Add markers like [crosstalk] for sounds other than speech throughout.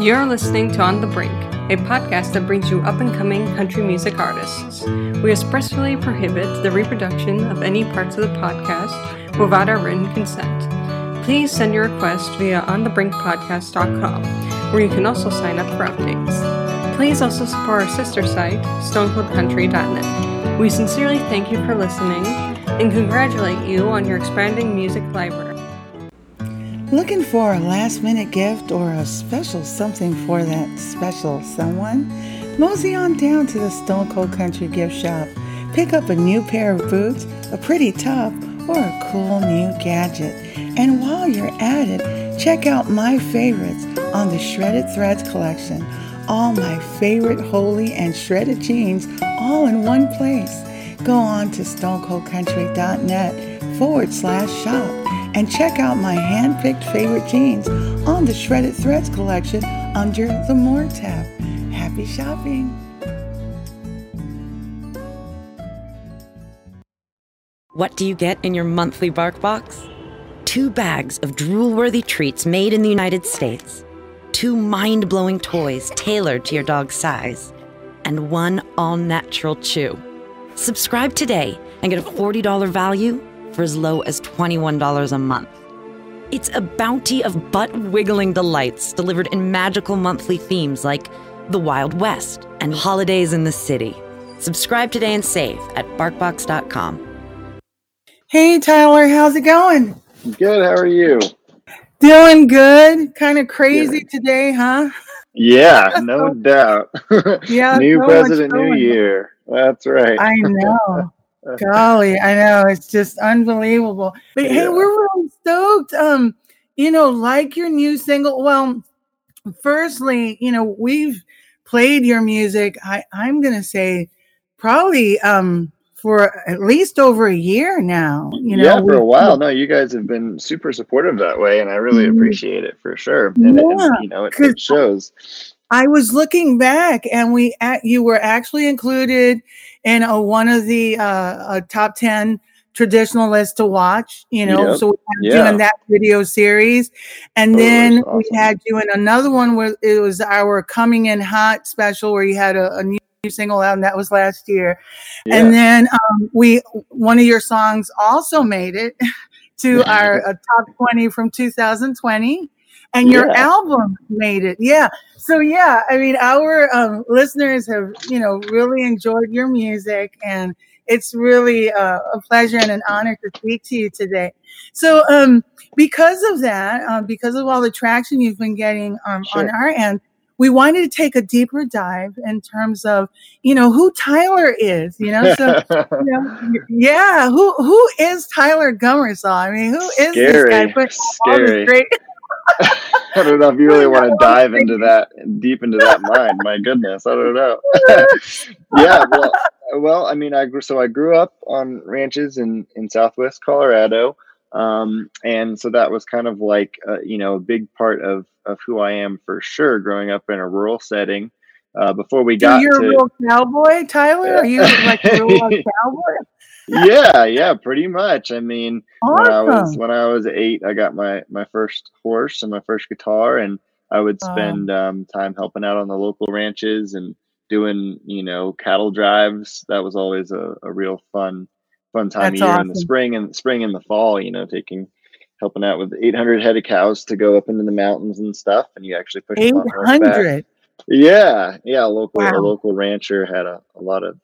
You're listening to On the Brink, a podcast that brings you up and coming country music artists. We expressly prohibit the reproduction of any parts of the podcast without our written consent. Please send your request via onthebrinkpodcast.com, where you can also sign up for updates. Please also support our sister site, stonecoldcountry.net. We sincerely thank you for listening and congratulate you on your expanding music library. Looking for a last minute gift or a special something for that special someone? Mosey on down to the Stone Cold Country gift shop. Pick up a new pair of boots, a pretty top, or a cool new gadget. And while you're at it, check out my favorites on the Shredded Threads collection. All my favorite holy and shredded jeans all in one place. Go on to stonecoldcountry.net forward slash shop and check out my hand-picked favorite jeans on the Shredded Threads collection under the More tab. Happy shopping! What do you get in your monthly BarkBox? Two bags of drool-worthy treats made in the United States, two mind-blowing toys tailored to your dog's size, and one all-natural chew. Subscribe today and get a $40 value for as low as $21 a month. It's a bounty of butt wiggling delights delivered in magical monthly themes like the Wild West and holidays in the city. Subscribe today and save at barkbox.com. Hey Tyler, how's it going? Good. How are you? Doing good. Kind of crazy good. today, huh? Yeah, [laughs] no doubt. [laughs] Yeah, new so president, new year. That's right. I know. [laughs] Golly, I know it's just unbelievable. But hey, we're really stoked. Um, you know, like your new single. Well, firstly, you know, we've played your music. I I'm gonna say probably um for at least over a year now. You know, yeah, for a while. No, you guys have been super supportive that way, and I really Mhm. appreciate it for sure. And, Yeah, you know, it, it shows. I was looking back, and we at, you were actually included in a, one of the uh, a top ten traditional lists to watch. You know, Yep. so we had you in that video series, and Oh, then that's we had you in another one where it was our coming in hot special, where you had a, a new single out, and that was last year. Yeah. And then um, we one of your songs also made it [laughs] to our uh, top 20 from 2020 and your Yeah. album made it. Yeah. So yeah, I mean our um, listeners have, you know, really enjoyed your music and it's really uh, a pleasure and an honor to speak to you today. So um because of that, um, because of all the traction you've been getting um, on our end, we wanted to take a deeper dive in terms of, you know, who Tyler is, you know, so you know, [laughs] yeah, who who is Tyler Gummersall? I mean, who is this guy? Scary. But all this great, [laughs] I don't know if you really want to dive into that deep into that mind. My goodness, I don't know. [laughs] yeah, well, well, I mean, I grew so I grew up on ranches in in Southwest Colorado, um, and so that was kind of like uh, you know a big part of of who I am for sure. Growing up in a rural setting, uh, before we so got you're a real cowboy, Tyler? Are you like a real [laughs] cowboy? Yeah, yeah, pretty much. I mean, when I was when I was eight, I got my my first horse and my first guitar, and I would Wow. spend um, time helping out on the local ranches and doing you know cattle drives. That was always a, a real fun fun time That's of year in the spring and spring and the fall. You know, taking helping out with 800 head of cows to go up into the mountains and stuff, and you actually push them Eight on horseback. hundred. Yeah, yeah. A local a local rancher had a, a lot of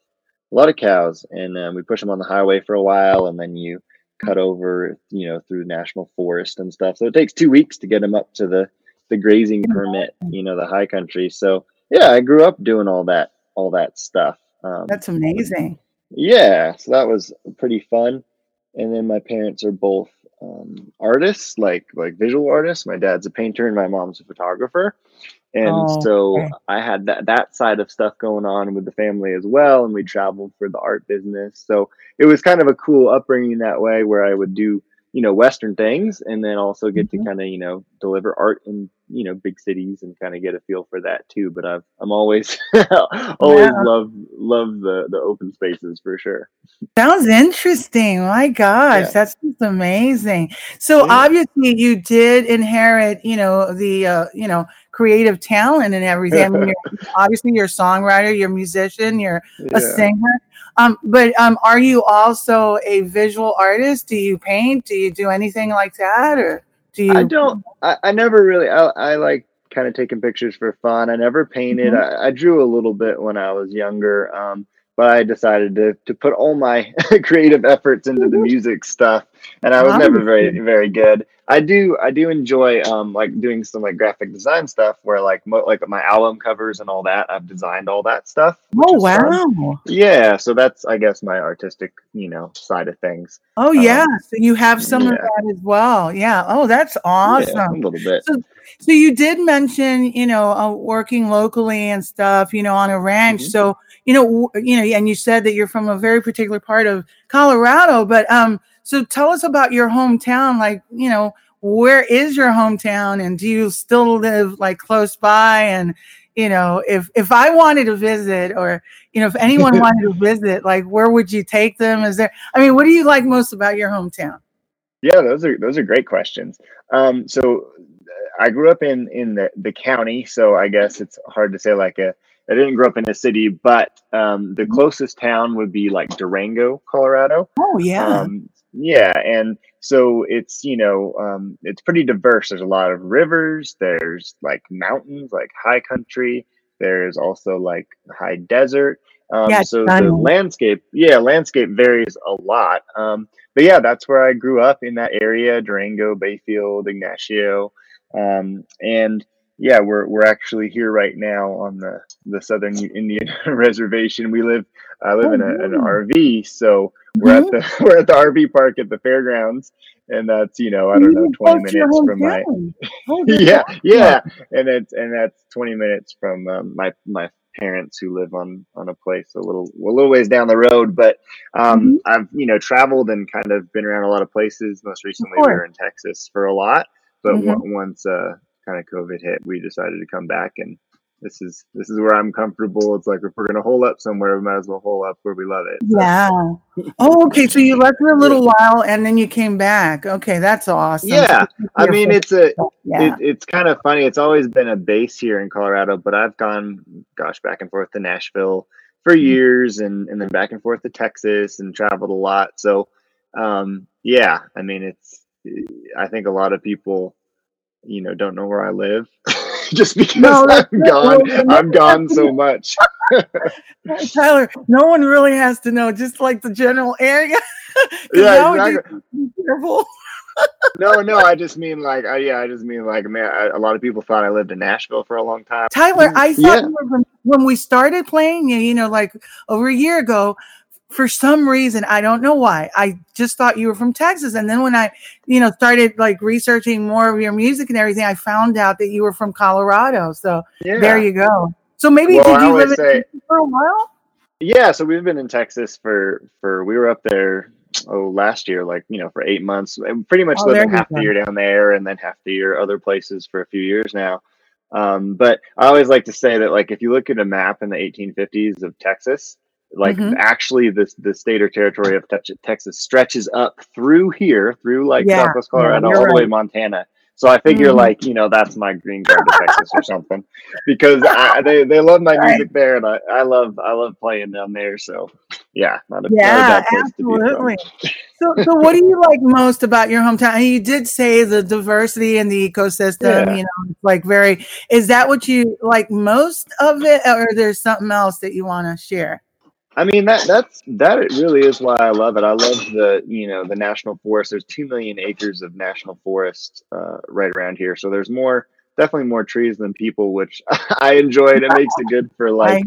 a lot of cows, and um, we push them on the highway for a while, and then you cut over, you know, through national forest and stuff. So it takes two weeks to get them up to the the grazing permit, you know, the high country. So yeah, I grew up doing all that all that stuff. Um, That's amazing. yeah, so that was pretty fun. And then my parents are both um, artists, like like visual artists. My dad's a painter and my mom's a photographer. And Oh, so okay. I had that that side of stuff going on with the family as well, and we traveled for the art business. So it was kind of a cool upbringing that way, where I would do you know Western things, and then also get Mhm. to kind of you know deliver art in you know big cities and kind of get a feel for that too. But I've I'm always [laughs] always Yeah. love love the the open spaces for sure. Sounds interesting. My gosh, Yeah. that's amazing. So Yeah. obviously you did inherit, you know, the uh, you know, creative talent and everything. I [laughs] mean, you're, obviously, you're a songwriter, you're a musician, you're a singer. Um, but um, are you also a visual artist? Do you paint? Do you do anything like that, or do you? I don't. I, I never really. I, I like kind of taking pictures for fun. I never painted. Mhm. I, I drew a little bit when I was younger, um, but I decided to to put all my [laughs] creative efforts into the [laughs] music stuff, and I was never very very good. I do I do enjoy um like doing some like graphic design stuff where like mo- like my album covers and all that. I've designed all that stuff. Oh is fun. wow! Yeah, so that's I guess my artistic you know side of things. Oh Um, yeah, so you have some of that as well. Yeah. Oh, that's Yeah, awesome. a little bit. So you did mention, you know, uh, working locally and stuff, you know, on a ranch. Mhm. So you know, w- you know, and you said that you're from a very particular part of Colorado. But um, so tell us about your hometown. Like, you know, where is your hometown, and do you still live like close by? And you know, if if I wanted to visit, or you know, if anyone [laughs] wanted to visit, like, where would you take them? Is there? I mean, what do you like most about your hometown? Yeah, those are those are great questions. Um, so uh, I grew up in in the, the county, so I guess it's hard to say like a. I didn't grow up in a city, but um, the closest town would be like Durango, Colorado. Oh yeah. Um, yeah, and so it's you know um, it's pretty diverse. There's a lot of rivers. There's like mountains, like high country. There's also like high desert. Um, Yeah, so the landscape, yeah, landscape varies a lot. Um, but yeah, that's where I grew up in that area: Durango, Bayfield, Ignacio, um, and yeah, we're we're actually here right now on the the Southern Indian [laughs] Reservation. We live I live Oh, in a, an? RV, so [laughs] we're at the we're at the RV park at the fairgrounds, and that's you know I don't know twenty close to your minutes from my. [laughs] Oh, yeah yeah, and it's and that's twenty minutes from um, my my parents who live on on a place a little a little ways down the road. But um, I've you know traveled and kind of been around a lot of places. Most recently, we were in Texas for a lot, but Mhm. on- once uh, kind of COVID hit, we decided to come back and. This is this is where I'm comfortable. It's like if we're gonna hole up somewhere, we might as well hole up where we love it. So, Yeah. [laughs] Oh, okay. So you left for a little while and then you came back. Okay, that's awesome. Yeah, I mean, it's a yeah. it, it's kind of funny. It's always been a base here in Colorado, but I've gone, gosh, back and forth to Nashville for Mm-hmm. years, and and then back and forth to Texas, and traveled a lot. So, um, yeah, I mean, it's. I think a lot of people, you know, don't know where I live, [laughs] [laughs] just because No, I'm gone. No I'm gone so much. Tyler, no one really has to know, just like the general area. [laughs] Yeah, exactly. be careful. [laughs] No, no, I just mean like, I, yeah, I just mean like, man, I, a lot of people thought I lived in Nashville for a long time. Tyler, mm, I thought Yeah. you were from, when we started playing, you know, like over a year ago. For some reason, I don't know why. I just thought you were from Texas, and then when I, you know, started like researching more of your music and everything, I found out that you were from Colorado. So Yeah. there you go. So maybe Well, did you live in say- Texas for a while? Yeah, so we've been in Texas for for we were up there oh last year like you know for eight months and pretty much Oh, living half the year down there and then half the year other places for a few years now. Um, but I always like to say that like if you look at a map in the 1850s of Texas, like Mhm. actually this the state or territory of Texas stretches up through here through like Yeah, Southwest Colorado all the way to Montana. So I figure Mhm. like you know that's my green card to Texas or something because I, they they love my Right. music there and I, I love I love playing down there. So yeah, not a, not a Yeah, to be absolutely. [laughs] So, so what do you like most about your hometown? And you did say the diversity and the ecosystem. Yeah. You know, it's like very. Is that what you like most of it, or there's something else that you want to share? I mean that that's that it really is why I love it. I love the you know the national forest. There's two million acres of national forest uh, right around here, so there's more definitely more trees than people, which [laughs] I enjoyed. It makes it good for [laughs] like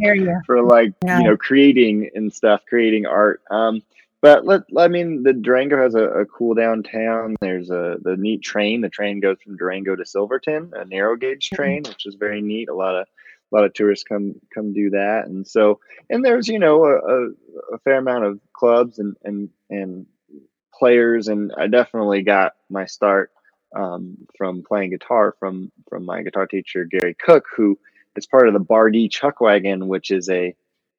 for like Yeah. you know creating and stuff, creating art. Um, but let I mean the Durango has a, a cool downtown. There's a the neat train. The train goes from Durango to Silverton, a narrow gauge train, which is very neat. A lot of a lot of tourists come come do that, and so and there's you know a, a, fair amount of clubs and and and players, and I definitely got my start um, from playing guitar from from my guitar teacher Gary Cook, who is part of the Bar D Chuck Wagon, which is a,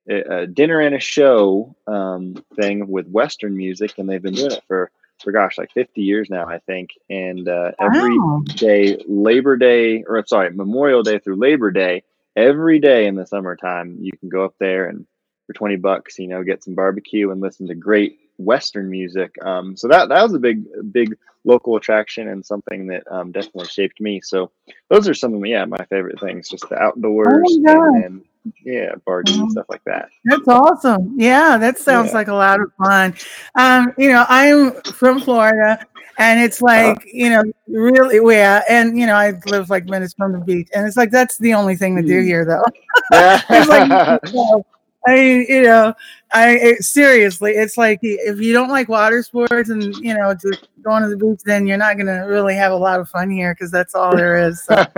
a, a dinner and a show um, thing with Western music, and they've been doing it for for gosh, like 50 years now, I think. And uh, every wow. day, Labor Day, or sorry, Memorial Day through Labor Day, every day in the summertime, you can go up there and for 20 bucks, you know, get some barbecue and listen to great Western music. Um, so that, that was a big, big local attraction and something that um, definitely shaped me. So those are some of yeah, my favorite things, just the outdoors oh and, and yeah, and mm-hmm. stuff like that. That's awesome. Yeah, that sounds yeah. like a lot of fun. Um, you know, I'm from Florida and it's uh-huh. like, uh, you know, really yeah, and you know, I live like minutes from the beach and it's like that's the only thing to do mm. here though. [laughs] it's like [laughs] you know, I mean, you know, I it, seriously, it's like if you don't like water sports and you know just going to the beach, then you're not going to really have a lot of fun here because that's all there is. So. [laughs]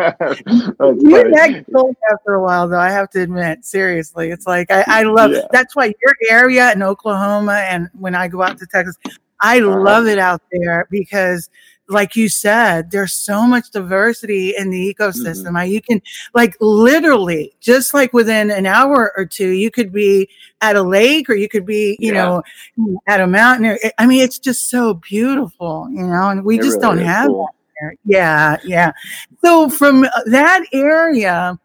you get cold after a while, though. I have to admit, seriously, it's like I, I love. Yeah. That's why your area in Oklahoma, and when I go out to Texas, I uh-huh. love it out there because like you said, there's so much diversity in the ecosystem. Mm-hmm. You can like literally just like within an hour or two, you could be at a lake or you could be, you yeah. know, at a mountain. I mean, it's just so beautiful, you know, and we it just really don't have cool. that. Yeah, yeah. So from that area,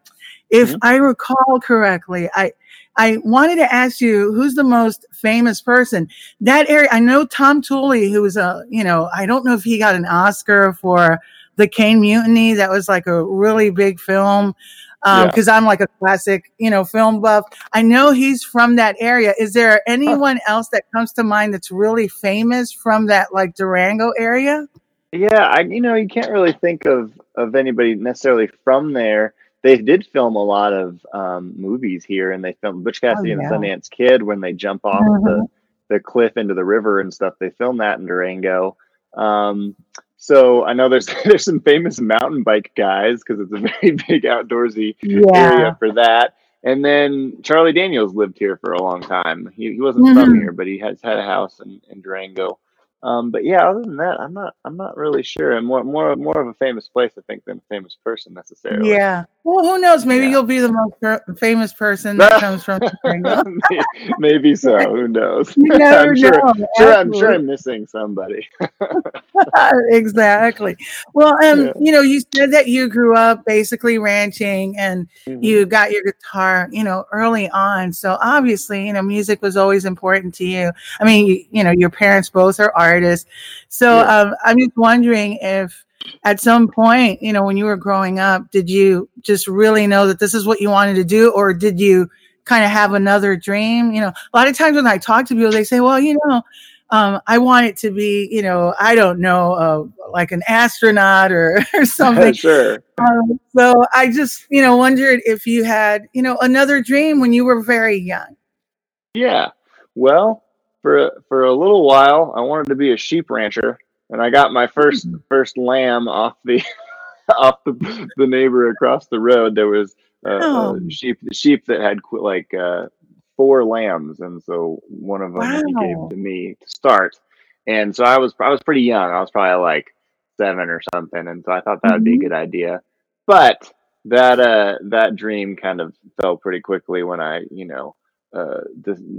if mm-hmm. I recall correctly, I I wanted to ask you who's the most famous person that area. I know Tom Tully, who was a you know I don't know if he got an Oscar for the Caine Mutiny. That was like a really big film because um, yeah. I'm like a classic you know film buff. I know he's from that area. Is there anyone else that comes to mind that's really famous from that like Durango area? Yeah, I you know you can't really think of of anybody necessarily from there they did film a lot of um, movies here, and they filmed Butch oh, Cassidy oh, yeah. and the Sundance Kid when they jump off mm-hmm. the the cliff into the river and stuff. They filmed that in Durango. Um, so I know there's [laughs] there's some famous mountain bike guys because it's a [laughs] very big outdoorsy yeah. area for that. And then Charlie Daniels lived here for a long time. He, he wasn't mm-hmm. from here, but he has had a house in, in Durango. Um, but yeah, other than that, I'm not I'm not really sure. I'm more more more of a famous place, I think, than a famous person necessarily. Yeah. Well, who knows? Maybe yeah. you'll be the most famous person that [laughs] comes from. [laughs] Maybe so. Who knows? You [laughs] never I'm sure, know. Sure, I'm sure I'm missing somebody. exactly. Well, um, yeah. you know, you said that you grew up basically ranching, and mm-hmm. you got your guitar, you know, early on. So obviously, you know, music was always important to you. I mean, you, you know, your parents both are artists. So yeah. um, I'm just wondering if at some point, you know, when you were growing up, did you just really know that this is what you wanted to do, or did you kind of have another dream? You know, a lot of times when I talk to people, they say, well, you know, um, I want it to be, you know, I don't know, uh, like an astronaut or, [laughs] or [laughs] something. sure. Um, so I just, you know, wondered if you had, you know, another dream when you were very young. Yeah. Well, for for a little while, I wanted to be a sheep rancher, and I got my first mm-hmm. first lamb off the [laughs] off the, the neighbor across the road. There was a, oh. a sheep sheep that had like uh, four lambs, and so one of them wow. he gave to me to start. And so I was I was pretty young. I was probably like seven or something, and so I thought that would mm-hmm. be a mm-hmm. good idea. But that uh that dream kind of fell pretty quickly when I you know uh,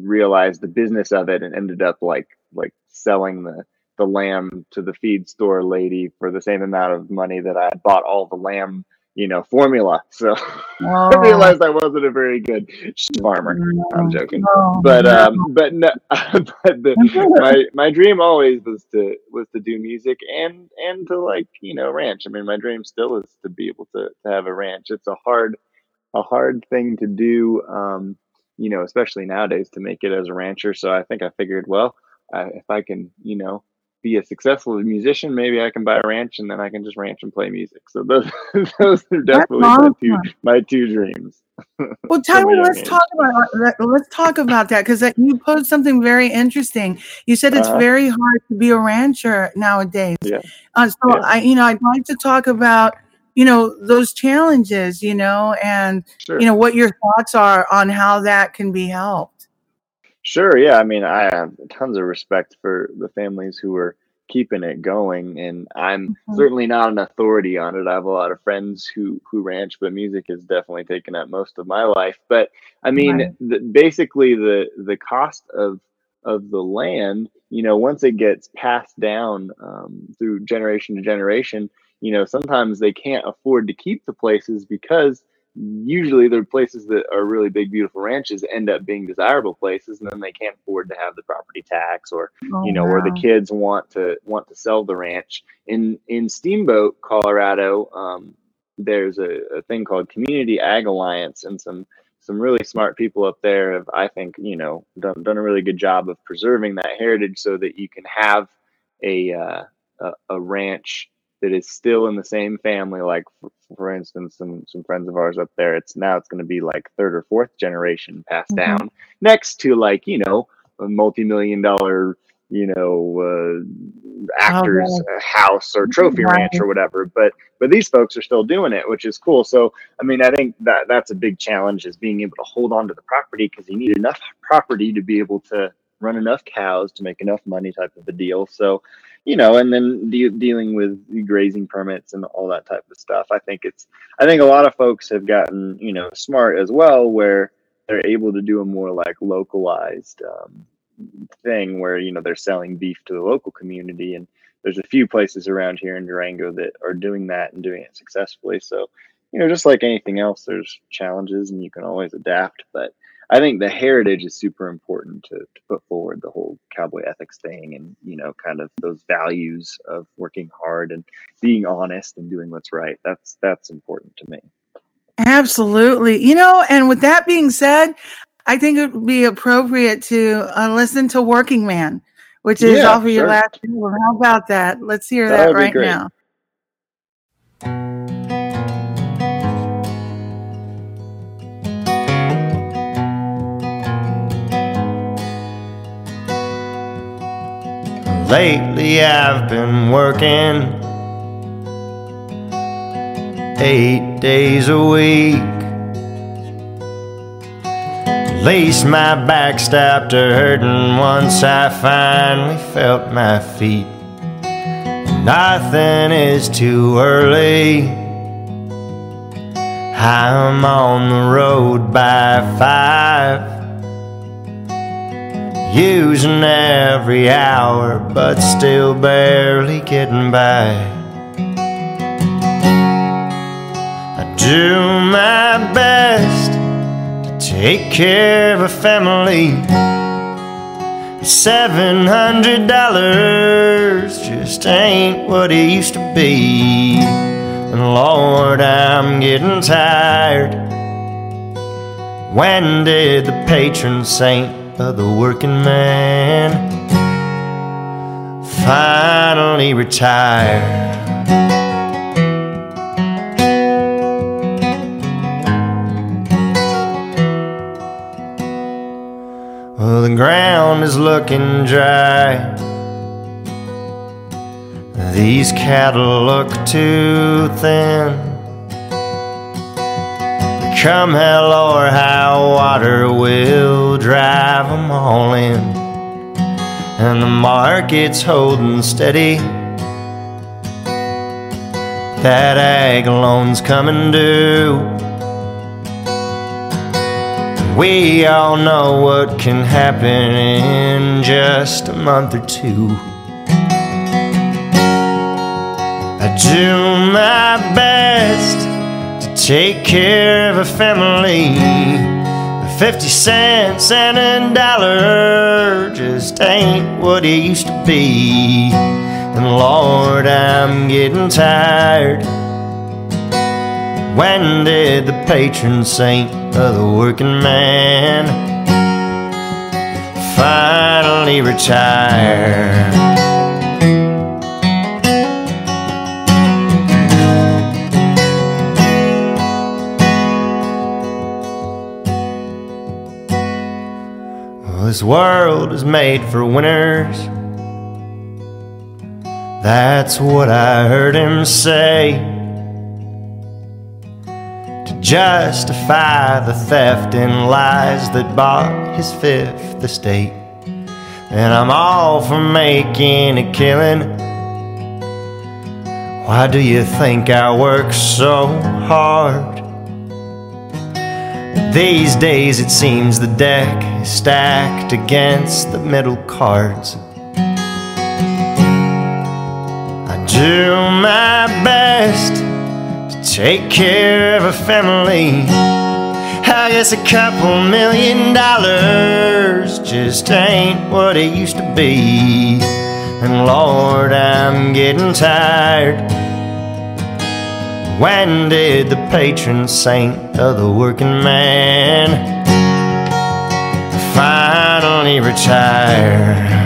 realized the business of it and ended up like like selling the the lamb to the feed store lady for the same amount of money that I had bought all the lamb, you know, formula. So [laughs] oh. I realized I wasn't a very good farmer. No. I'm joking, no. but um, but no, [laughs] but the, [laughs] my my dream always was to was to do music and and to like you know ranch. I mean, my dream still is to be able to to have a ranch. It's a hard a hard thing to do. Um, you know, especially nowadays to make it as a rancher. So I think I figured, well, uh, if I can, you know, be a successful musician, maybe I can buy a ranch and then I can just ranch and play music. So those [laughs] those are definitely awesome. my, two, my two dreams. [laughs] Well, Tyler, let's talk about let's talk about that because you posed something very interesting. You said it's uh-huh. very hard to be a rancher nowadays. Yeah. Uh, so yeah. I, you know, I'd like to talk about you know those challenges you know and sure. you know what your thoughts are on how that can be helped sure yeah i mean i have tons of respect for the families who are keeping it going and i'm mm-hmm. certainly not an authority on it i have a lot of friends who who ranch but music has definitely taken up most of my life but i mean right. the, basically the the cost of of the land, you know, once it gets passed down um, through generation to generation, you know, sometimes they can't afford to keep the places because usually the places that are really big, beautiful ranches end up being desirable places, and then they can't afford to have the property tax, or oh, you know, wow. or the kids want to want to sell the ranch. In in Steamboat, Colorado, um, there's a, a thing called Community Ag Alliance, and some some really smart people up there have, I think, you know, done done a really good job of preserving that heritage so that you can have a uh, a, a ranch that is still in the same family. Like for, for, instance, some some friends of ours up there, it's now it's going to be like third or fourth generation passed mm-hmm. down next to like you know a multi million dollar you know uh, actors oh, house or trophy right. ranch or whatever but but these folks are still doing it which is cool so i mean i think that that's a big challenge is being able to hold on to the property because you need enough property to be able to run enough cows to make enough money type of a deal so you know, and then de- dealing with grazing permits and all that type of stuff. I think it's, I think a lot of folks have gotten, you know, smart as well, where they're able to do a more like localized um, thing where, you know, they're selling beef to the local community. And there's a few places around here in Durango that are doing that and doing it successfully. So, you know, just like anything else, there's challenges and you can always adapt. But I think the heritage is super important to, to put forward the whole cowboy ethics thing and, you know, kind of those values of working hard and being honest and doing what's right. That's that's important to me. Absolutely. You know, and with that being said, I think it would be appropriate to uh, listen to Working Man, which is yeah, off of sure. your last album. How about that? Let's hear that, that right now. Lately I've been working eight days a week. At least my back stopped hurting once I finally felt my feet. Nothing is too early. I'm on the road by five using every hour, but still barely getting by. I do my best to take care of a family. Seven hundred dollars just ain't what it used to be. And Lord, I'm getting tired. When did the patron saint of the working man finally retired. Well, the ground is looking dry. These cattle look too thin. Come hell or high water, we'll drive them all in. And the market's holding steady. That ag loan's coming due. We all know what can happen in just a month or two. I do my best take care of a family. Fifty cents and a dollar just ain't what it used to be. And Lord, I'm getting tired. When did the patron saint of the working man finally retire? This world is made for winners. That's what I heard him say. To justify the theft and lies that bought his fifth estate. And I'm all for making a killing. Why do you think I work so hard? These days it seems the deck is stacked against the middle cards. I do my best to take care of a family. I guess a couple million dollars just ain't what it used to be. And Lord, I'm getting tired. When did the patron saint of the working man finally retire?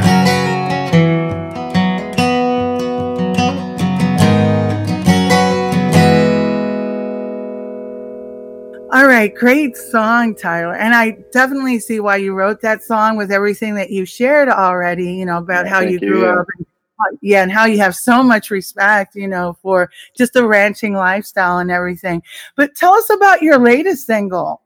All right, great song, Tyler. And I definitely see why you wrote that song with everything that you shared already, you know, about Yeah, how you you, grew yeah. up. And, yeah, and how you have so much respect, you know, for just the ranching lifestyle and everything. But tell us about your latest single.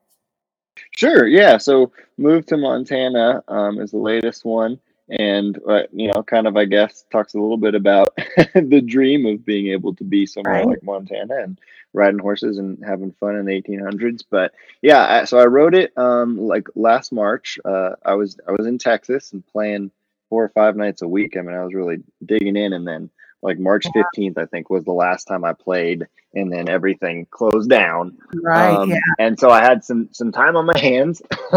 Sure. Yeah. So move to Montana um, is the latest one, and uh, you know, kind of I guess talks a little bit about [laughs] the dream of being able to be somewhere Right. like Montana and riding horses and having fun in the 1800s. But yeah, I, so I wrote it um, like last March. Uh, I was I was in Texas and playing four or five nights a week. I mean, I was really digging in, and then like March 15th, I think was the last time I played, and then everything closed down. Right. Um, yeah. And so I had some some time on my hands, [laughs]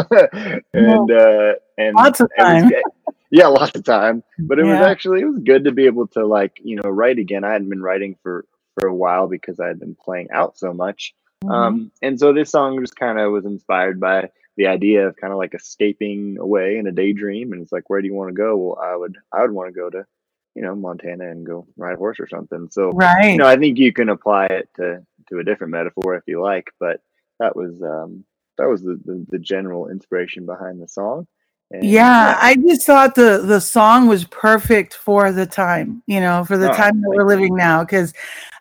and uh, and Lots of it was time. yeah, lots of time. But it was actually it was good to be able to like you know write again. I hadn't been writing for for a while because I had been playing out so much. Mhm. Um, and so this song just kind of was inspired by the idea of kind of like escaping away in a daydream. And it's like, where do you want to go? Well, I would I would want to go to you know Montana and go ride a horse or something. So right. you know, I think you can apply it to to a different metaphor if you like, but that was um that was the the, the general inspiration behind the song. And, yeah, I just thought the the song was perfect for the time, you know, for the Oh, time that we're living now. Because,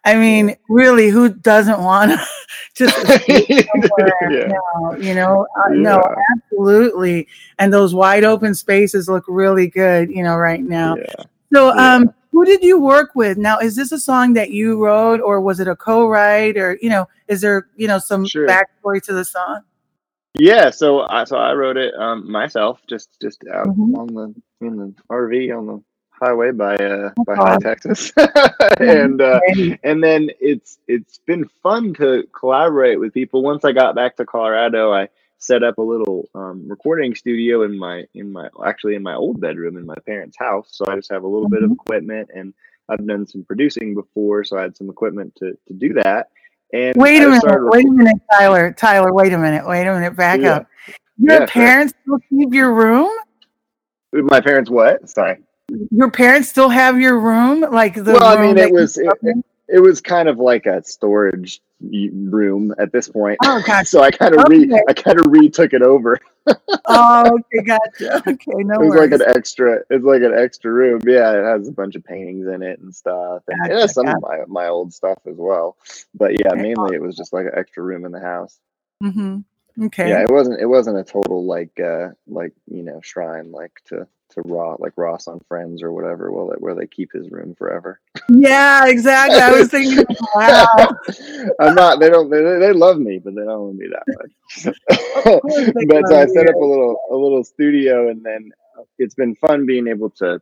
I mean, really, who doesn't want to [laughs] just [laughs] yeah, now? You know, uh, no, absolutely. And those wide open spaces look really good, you know, right now. yeah. So, Yeah. um, who did you work with? Now, is this a song that you wrote, or was it a co-write, or you know, is there you know some Sure. backstory to the song? Yeah, so I so I wrote it um myself, just just out Mhm. on the in the RV on the highway by uh by Hye. Texas, [laughs] and uh, and then it's it's been fun to collaborate with people. Once I got back to Colorado, I set up a little um, recording studio in my in my actually in my old bedroom in my parents' house. So I just have a little bit of Mhm. equipment, and I've done some producing before, so I had some equipment to to do that. And Wait a minute, wait a minute, Tyler. Tyler, wait a minute, wait a minute, back Yeah. up. Your Yeah, sure. parents still keep your room? my parents what? Sorry. Your parents still have your room? Like the well, I mean, it was it, grew up in? it was kind of like a storage room at this point. Oh, gotcha. so I kind of re I kind of retook it over. [laughs] Oh, okay, gotcha. Okay, no it was worries. like an extra. It's like an extra room. Yeah, it has a bunch of paintings in it and stuff, and it has some of my my old stuff as well. But yeah, Okay. mainly it was just like an extra room in the house. Mm-hmm. Okay. Yeah, it wasn't it wasn't a total like uh like you know shrine like to to Ross like Ross on Friends or whatever. Well, where they keep his room forever. Yeah, exactly. I was thinking, wow. [laughs] I'm not. They don't. They, they love me, but they don't love me that much. [laughs] but so I set up a little a little studio, and then it's been fun being able to,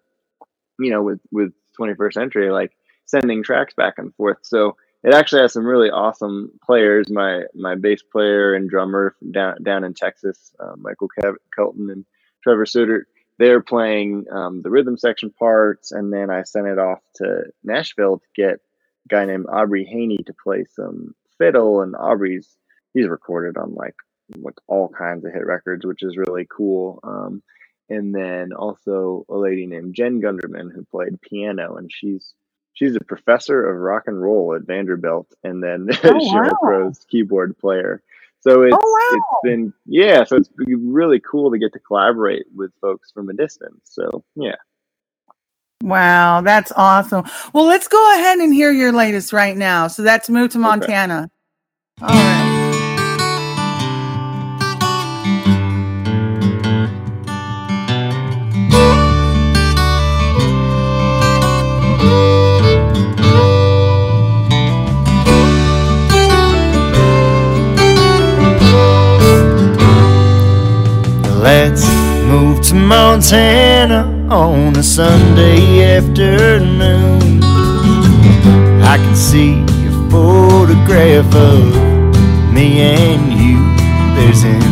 you know, with with 21st Century, like sending tracks back and forth. So it actually has some really awesome players. My my bass player and drummer from down down in Texas, uh, Michael Kelton and Trevor Suter. They're playing um, the rhythm section parts, and then I sent it off to Nashville to get a guy named Aubrey Haynie to play some fiddle. And Aubrey's he's recorded on like like all kinds of hit records, which is really cool. Um, and then also a lady named Jen Gunderman who played piano, and she's she's a professor of rock and roll at Vanderbilt, and then [laughs] Oh, wow. Crow's keyboard player. So it's oh, wow. it's been yeah, so it's really cool to get to collaborate with folks from a distance. So yeah, Wow, that's awesome. Well, let's go ahead and hear your latest right now. So that's Move to Okay. Montana. All right. Montana on a Sunday afternoon. I can see a photograph of me and you. There's an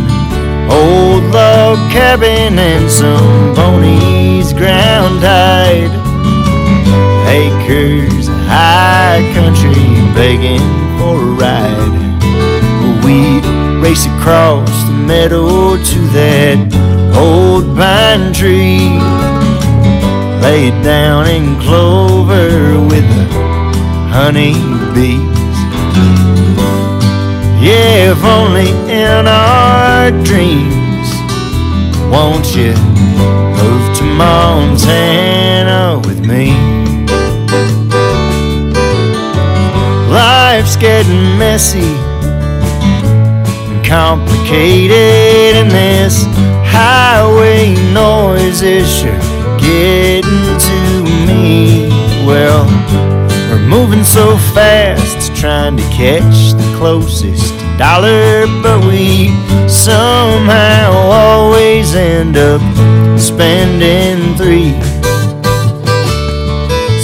old log cabin and some ponies ground tied. Acres of high country begging for a ride. We'd race across the meadow to that old pine tree. Laid down in clover with the honey bees. Yeah, if only in our dreams. Won't you move to Montana with me? Life's getting messy and complicated, in this highway noise is sure getting to me. Well, we're moving so fast, trying to catch the closest dollar, but we somehow always end up spending three.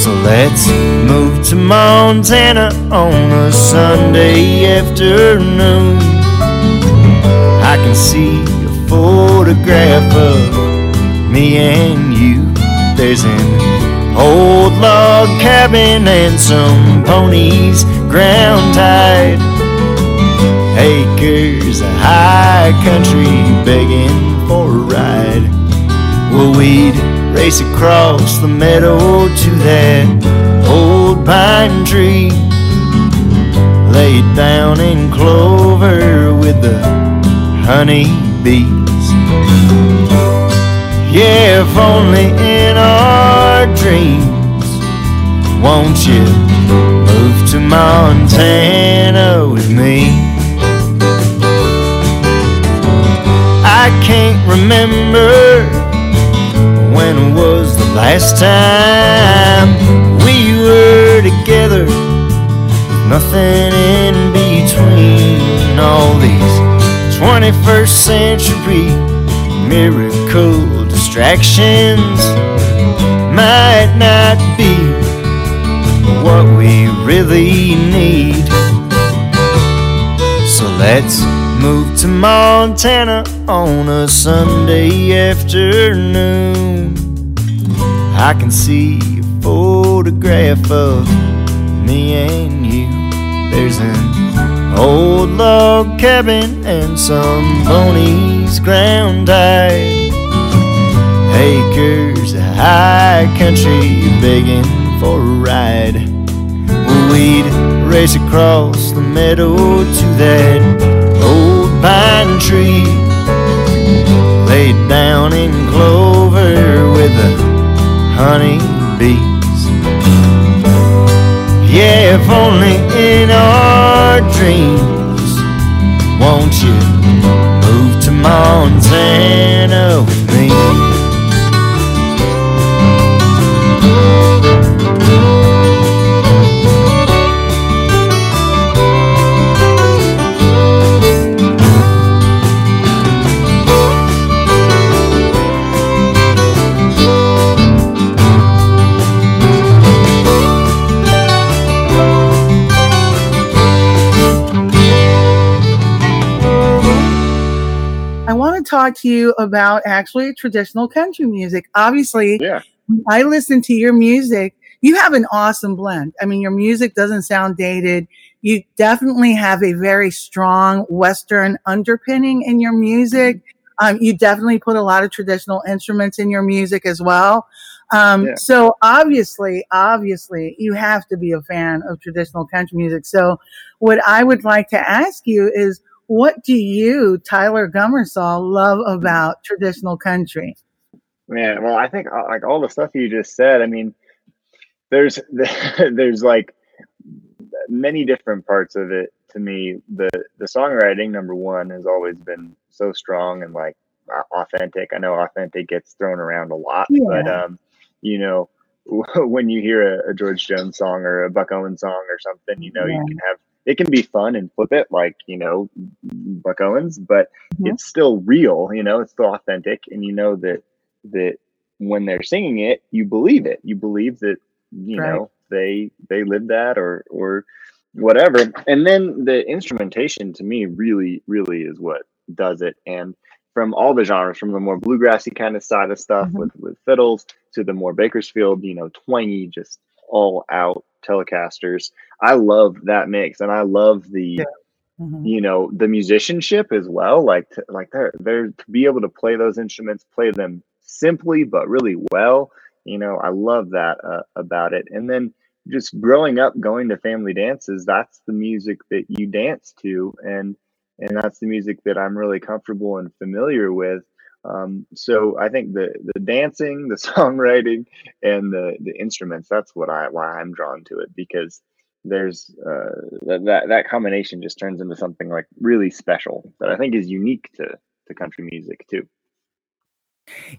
So let's move to Montana on a Sunday afternoon. I can see photograph of me and you. There's an old log cabin and some ponies ground tied. Acres of high country begging for a ride. Well, we'd race across the meadow to that old pine tree. Laid down in clover with the honey bees. Yeah, if only in our dreams. Won't you move to Montana with me? I can't remember when was the last time we were together. Nothing in between all these 21st century miracle distractions might not be what we really need. So let's move to Montana on a Sunday afternoon. I can see a photograph of me and you. There's an old log cabin and some ponies ground tight. Acres of high country begging for a ride. We'd race across the meadow to that old pine tree. Laid down in clover with a honey bees. If only in our dreams. Won't you move to Montana with me? Talk to you about actually traditional country music. Obviously, Yeah. I listen to your music. You have an awesome blend. I mean, your music doesn't sound dated. You definitely have a very strong Western underpinning in your music. Um, you definitely put a lot of traditional instruments in your music as well. Um, Yeah. So obviously, obviously, you have to be a fan of traditional country music. So what I would like to ask you is, what do you, Tyler Gummersall, love about traditional country? Man, well, I think uh, like all the stuff you just said. I mean, there's [laughs] there's like many different parts of it. To me, the the songwriting number one has always been so strong and like authentic. I know authentic gets thrown around a lot, but um, you know, [laughs] when you hear a, a George Jones song or a Buck Owens song or something, you know, Yeah. you can have it can be fun and flip it like you know Buck Owens, but Mhm. it's still real. You know, it's still authentic, and you know that that when they're singing it, you believe it. You believe that you Right. know they they lived that or or whatever. And then the instrumentation to me really really is what does it. And from all the genres, from the more bluegrassy kind of side of stuff Mhm. with with fiddles to the more Bakersfield, you know, twangy, just all out Telecasters. I love that mix, and I love the Yeah. Mhm. you know the musicianship as well like to, like they're they're to be able to play those instruments play them simply but really well you know i love that uh, about it and then just growing up going to family dances that's the music that you dance to and and that's the music that i'm really comfortable and familiar with um, so i think the the dancing the [laughs] songwriting and the the instruments that's what i why i'm drawn to it because there's uh, that, that that combination just turns into something like really special that I think is unique to to country music too.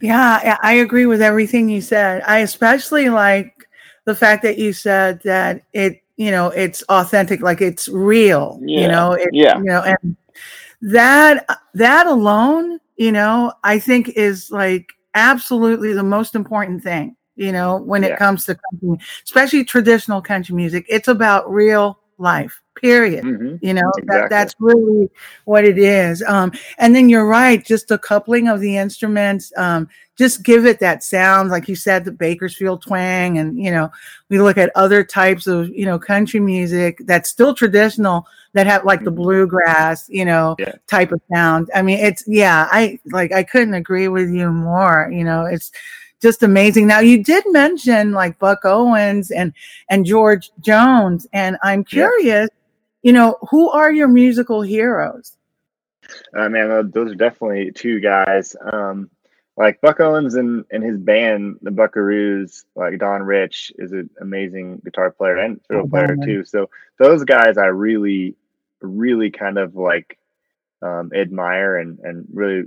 Yeah, I agree with everything you said. I especially like the fact that you said that it, you know, it's authentic, like it's real. Yeah, You know, it, yeah. You know, and that that alone, you know, I think is like absolutely the most important thing. You know, when Yeah. it comes to country, especially traditional country music, it's about real life. Period hmm you know Exactly. that, that's really what it is um and then you're right just the coupling of the instruments um just give it that sound like you said the bakersfield twang and you know we look at other types of you know country music that's still traditional that have like the Mhm. bluegrass you know Yeah. type of sound i mean it's yeah i like i couldn't agree with you more you know it's just amazing now you did mention like buck owens and and george jones and i'm Yeah. curious you know who are your musical heroes Uh, man, tho- those are definitely two guys. Um, like Buck Owens and, and his band, the Buckaroos, like Don Rich is an amazing guitar player and fiddle Oh, player too. So those guys I really, really kind of like um, admire and, and really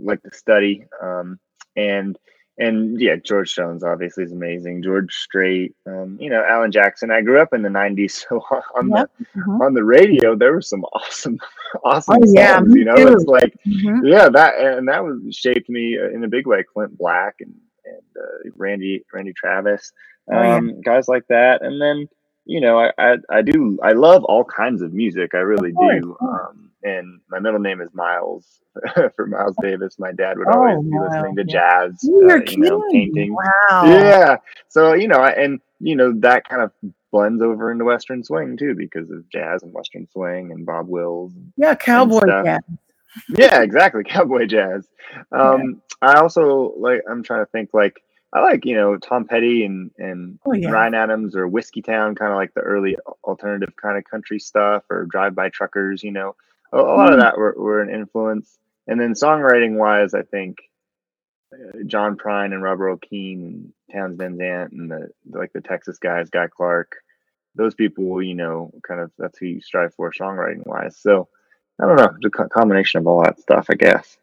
like to study. Um, and and yeah, George Jones obviously is amazing. George Strait, um, you know, Alan Jackson. I grew up in the '90s, so [laughs] on Yep. the Mhm. on the radio there were some [laughs] awesome, awesome Oh, songs. You know, too. it's like Mhm. yeah, that and that was shaped me uh, in a big way. Clint Black and and uh, Randy Randy Travis, Oh, yeah. um, guys like that. And then you know, I, I I do I love all kinds of music. I really do. Um, and my middle name is Miles [laughs] for Miles Davis. My dad would Oh, always be Miles, listening to jazz. You're uh, you know, painting. Wow. Yeah. So you know, I- and you know that kind of blends over into Western swing too because of jazz and Western swing and Bob Wills Yeah, [laughs] cowboy jazz. yeah, exactly. Cowboy jazz. Um, I also like. I'm trying to think. Like, I like you know Tom Petty and and Oh, yeah. Ryan Adams or Whiskeytown, kind of like the early alternative kind of country stuff, or Drive By Truckers. You know, a, a lot of Mm. that were, were an influence. And then songwriting wise, I think uh, John Prine and Robert Earl Keen and Townes Van Zandt and the like the Texas guys, Guy Clark. Those people, you know, kind of that's who you strive for songwriting wise. So I don't know, the co- combination of all that stuff, I guess.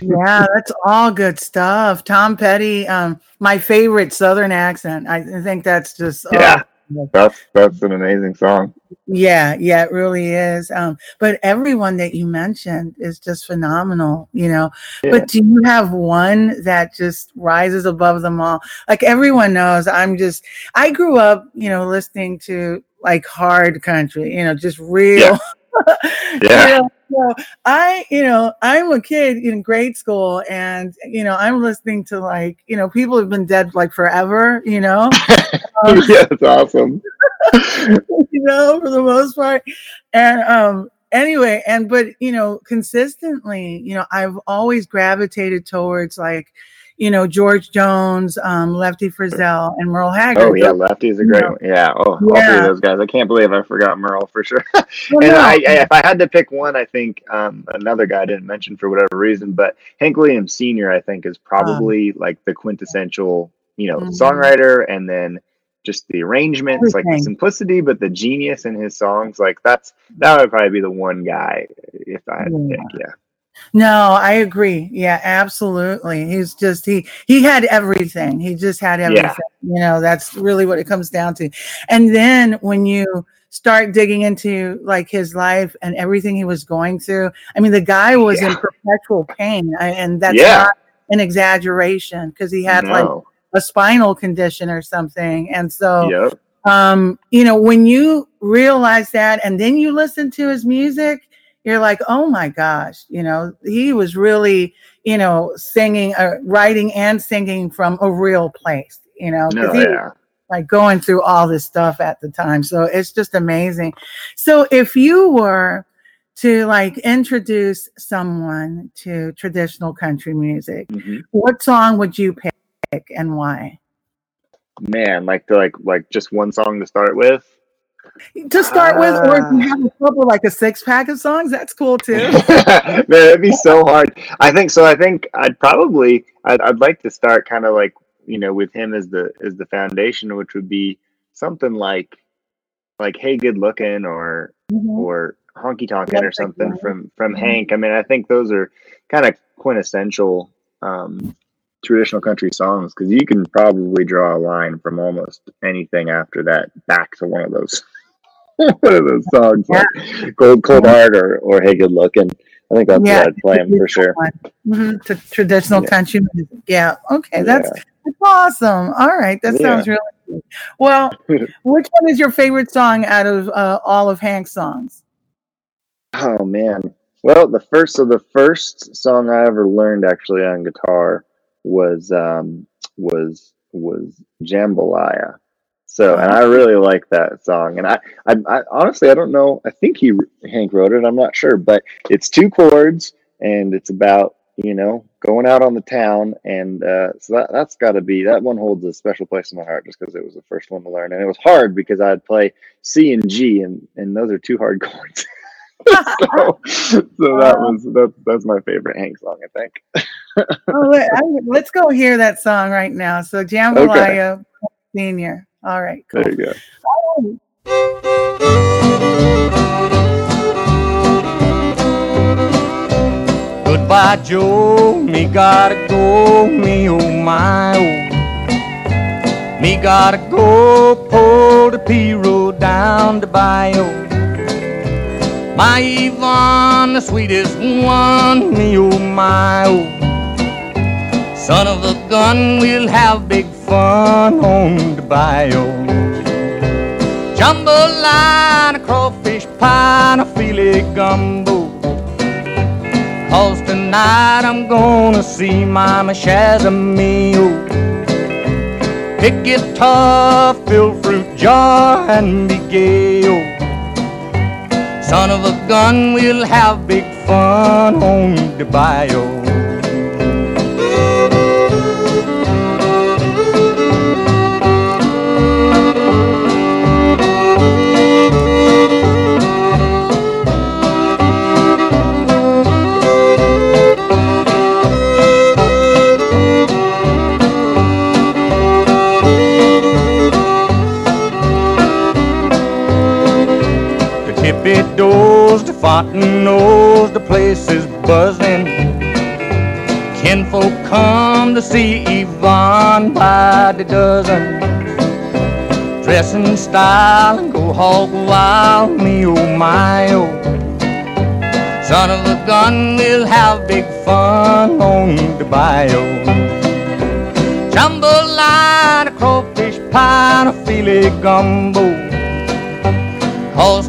Yeah, that's all good stuff. Tom Petty, um, my favorite Southern accent. I I think that's just oh, Yeah. That's that's an amazing song. Yeah, yeah, it really is. Um, but everyone that you mentioned is just phenomenal, you know. Yeah. But do you have one that just rises above them all? Like everyone knows, I'm just I grew up, you know, listening to like hard country, you know, just real. Yeah. [laughs] You know, so I, you know, I'm a kid in grade school and you know, I'm listening to like, you know, people have been dead like forever, you know. [laughs] Um, yeah, it's awesome. [laughs] you know, for the most part. And um anyway, and but you know, consistently, you know, I've always gravitated towards like, you know, George Jones, um, Lefty Frizzell, and Merle Haggard. Oh yeah, Lefty's a great one. Yeah. Oh, all three of those guys. I can't believe I forgot Merle for sure. Well, [laughs] and no, I, I, if I had to pick one, I think um, another guy I didn't mention for whatever reason, but Hank Williams Sr. I think is probably like the quintessential, you know, Mhm. songwriter, and then just the arrangements, like the simplicity, but the genius in his songs. Like that's that would probably be the one guy if I had to Yeah. pick. Yeah. No, I agree. Yeah, absolutely. He's just he he had everything. He just had everything. You know, that's really what it comes down to. And then when you start digging into like his life and everything he was going through, I mean, the guy was in perpetual pain, and that's Yeah. not an exaggeration because he had like a spinal condition or something. And so, Yep. um, you know, when you realize that and then you listen to his music, you're like, oh my gosh, you know, he was really, you know, singing, uh, writing and singing from a real place, you know, No, was, yeah. like going through all this stuff at the time. So it's just amazing. So if you were to like introduce someone to traditional country music, Mhm. what song would you pick and why? Man, like to like like just one song to start with. To start with, or if you Ah. have a couple like a six pack of songs, that's cool too. [laughs] Man, it'd be so hard. I think so. I think I'd probably I'd, I'd like to start kind of like you know with him as the as the foundation, which would be something like like Hey Good Looking or Mhm. or Honky Tonkin or something from from Mhm. Hank. I mean, I think those are kind of quintessential um, traditional country songs because you can probably draw a line from almost anything after that back to one of those [laughs] one of those songs like Cold Cold Heart or or Hey Good Looking. I think that's Yeah, what I'd play 'em for sure. Mhm, To traditional Yeah. country music. Yeah. Okay. That's, Yeah. that's awesome. All right. That sounds really good. Well, [laughs] which one is your favorite song out of uh, all of Hank's songs? Oh man. Well, the first so the first song I ever learned actually on guitar was um was was Jambalaya. So, and I really like that song. And I, I, I honestly I don't know. I think he Hank wrote it. I'm not sure, but it's two chords and it's about you know going out on the town and uh, so that that's got to be that one holds a special place in my heart just because it was the first one to learn and it was hard because I'd play C and G and and those are two hard [laughs] chords. so, so that was that's that's my favorite Hank song, I think. Oh, let, [laughs] us go hear that song right now. So Jambalaya Senior. All right, cool. There you go. Goodbye, Joe. Me gotta go. Me oh my oh. Me gotta go. Pull the pirogue down the bayou. My Yvonne, the sweetest one. Me oh my oh. Son of a gun, we'll have big fun on the bayou. Jambalaya, a crawfish pie, and a filet gumbo. Cause tonight I'm gonna see Mama Shazamio. Pick guitar, fill fruit jar, and be gay. Son of a gun, we'll have big fun on the bayou. Doors, knows the place is buzzing. Kinfolk come to see Yvonne by the dozen. Dress in style and go hog wild, me oh my oh. Son of a gun, we'll have big fun on the bayou. Jambalaya, crawfish pie, and a filet gumbo. Cause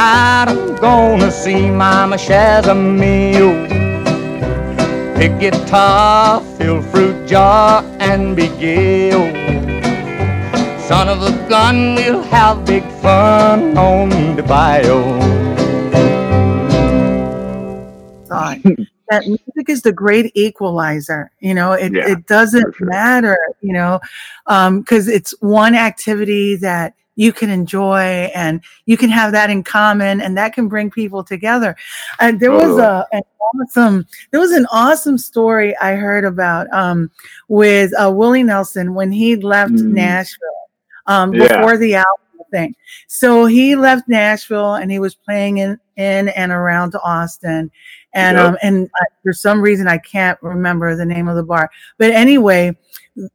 Tonight I'm gonna see Mama Shazamio. Pick guitar, fill fruit jar, and be gay. oh. Son of a gun, we'll have big fun on the bayou. song. that music is the great equalizer. You know, it, Yeah, it doesn't sure. matter, you know, um, because it's one activity that you can enjoy and you can have that in common and that can bring people together. And there was a, an awesome, there was an awesome story I heard about um, with uh, Willie Nelson when he left Mm. Nashville um, Yeah. before the album thing. So he left Nashville and he was playing in, in and around Austin. And Yep. um and for some reason I can't remember the name of the bar. But anyway,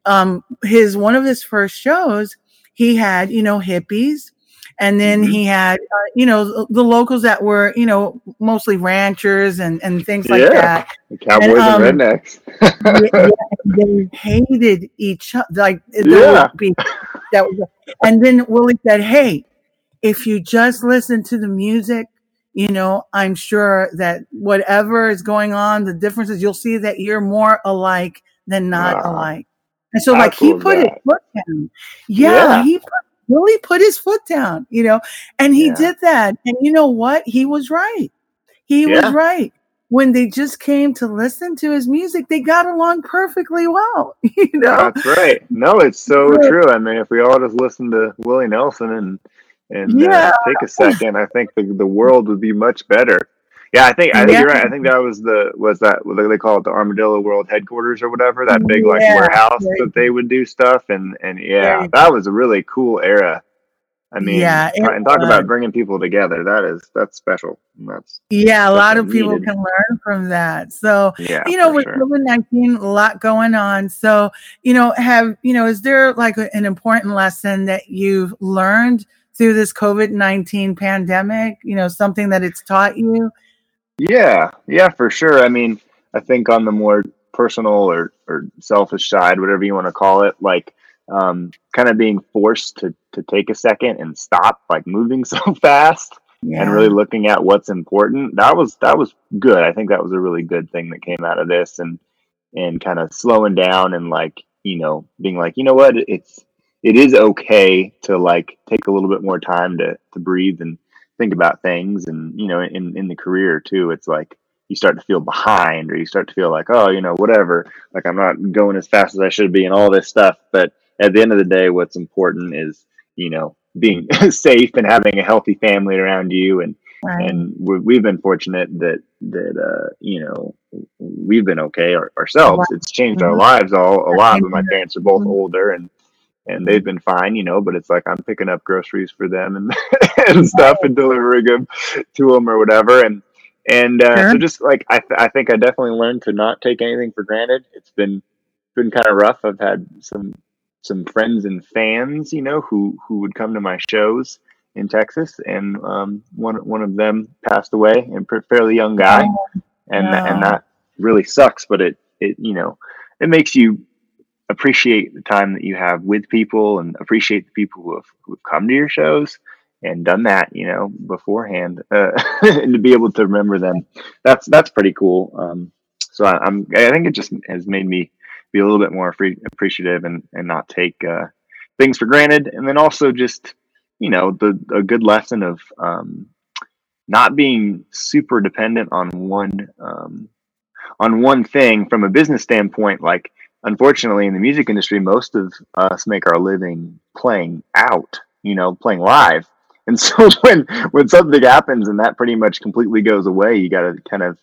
um his one of his first shows he had, you know, hippies and then Mhm. he had uh, you know the, the locals that were, you know, mostly ranchers and and things like Yeah. that The Cowboys um, and rednecks. [laughs] yeah, they hated each other. Like Yeah. that was, and then Willie said, "Hey, if you just listen to the music, you know, I'm sure that whatever is going on, the differences you'll see that you're more alike than not Wow. alike." And so, like, he put his foot down. Yeah, Yeah. he put, Willie put his foot down. You know, and he Yeah. did that. And you know what? He was right. He Yeah. was right when they just came to listen to his music, they got along perfectly well. [laughs] You know, That's right. No, it's so Right. true. I mean, if we all just listen to Willie Nelson and and Yeah. uh, take a second, I think the the world would be much better. Yeah, I think I think Yeah. you're right. I think that was the was that what they call it the Armadillo World Headquarters or whatever that big like Yeah, warehouse right. that they would do stuff and and yeah, Right. that was a really cool era. I mean, Yeah, and talk was. about bringing people together. That is that's special. That's yeah, a lot of people needed. can learn from that. So, yeah, you know, with sure. COVID 19, a lot going on. So, you know, have, you know, is there like an important lesson that you've learned through this COVID 19 pandemic? You know, something that it's taught you? Yeah, yeah, for sure. I mean, I think on the more personal or, or selfish side, whatever you want to call it, like um, kind of being forced to, to take a second and stop like moving [laughs] so fast Yeah. and really looking at what's important. That was that was good. I think that was a really good thing that came out of this and and kind of slowing down and like, you know, being like, you know what, it's it is okay to like take a little bit more time to to breathe and think about things and you know in in the career too it's like you start to feel behind or you start to feel like oh you know whatever like i'm not going as fast as i should be and all this stuff but at the end of the day what's important is you know being [laughs] safe and having a healthy family around you and Right. and we- we've been fortunate that that uh you know we've been okay our, ourselves it's changed our Mhm. lives all a lot but my parents are both Mhm. older and and they've been fine you know but it's like i'm picking up groceries for them and [laughs] and stuff and delivering them to them or whatever. And and uh, so just like I, th- I think i definitely learned to not take anything for granted. It's been been kind of rough. I've had some some friends and fans you know who who would come to my shows in Texas, and um, one one of them passed away, a fairly young guy, and tha- and that really sucks. But it it you know it makes you appreciate the time that you have with people and appreciate the people who have who have come to your shows and done that you know beforehand uh, [laughs] and to be able to remember them. That's that's pretty cool. Um, so I, i'm i think it just has made me be a little bit more free, appreciative and and not take uh, things for granted. And then also just you know the a good lesson of um, not being super dependent on one um, on one thing from a business standpoint like unfortunately in the music industry most of us make our living playing out you know playing live. [laughs] And so when when something happens and that pretty much completely goes away you got to kind of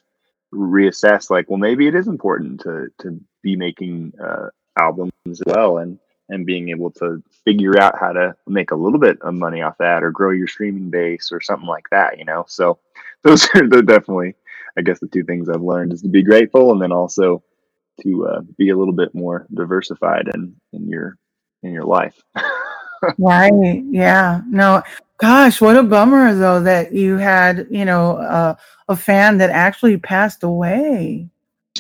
reassess like well maybe it is important to to be making uh, albums as well and and being able to figure out how to make a little bit of money off that or grow your streaming base or something like that you know? So those [laughs] are definitely i guess the two things i've learned is to be grateful and then also to uh, be a little bit more diversified in in your in your life [laughs] Right. Yeah. No. Gosh, what a bummer though that you had, you know, uh, a fan that actually passed away.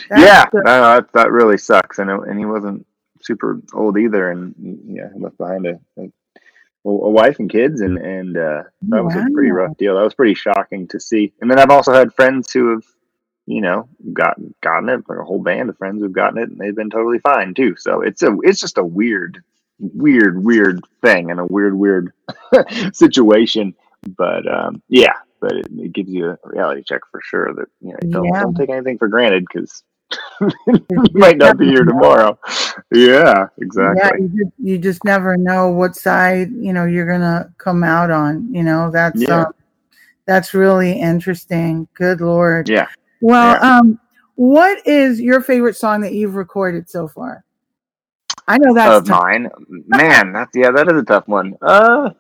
That's yeah the- that, that really sucks and, it- and he wasn't super old either and yeah he left behind a, a, a wife and kids and and uh, that was a pretty rough deal that was pretty shocking to see and then i've also had friends who have you know gotten gotten it like a whole band of friends who've gotten it and they've been totally fine too so it's a it's just a weird weird weird thing and a weird weird [laughs] situation but um yeah but it, it gives you a reality check for sure that you know don't, Yeah. don't take anything for granted because [laughs] [laughs] you might not be here tomorrow. Yeah, exactly. Yeah, you just, you just never know what side you know you're gonna come out on. You know, that's Yeah. um, that's really interesting. Good lord. Yeah. Well, Yeah. um, what is your favorite song that you've recorded so far? I know that's tough. mine. Man, that's yeah, that is a tough one. Uh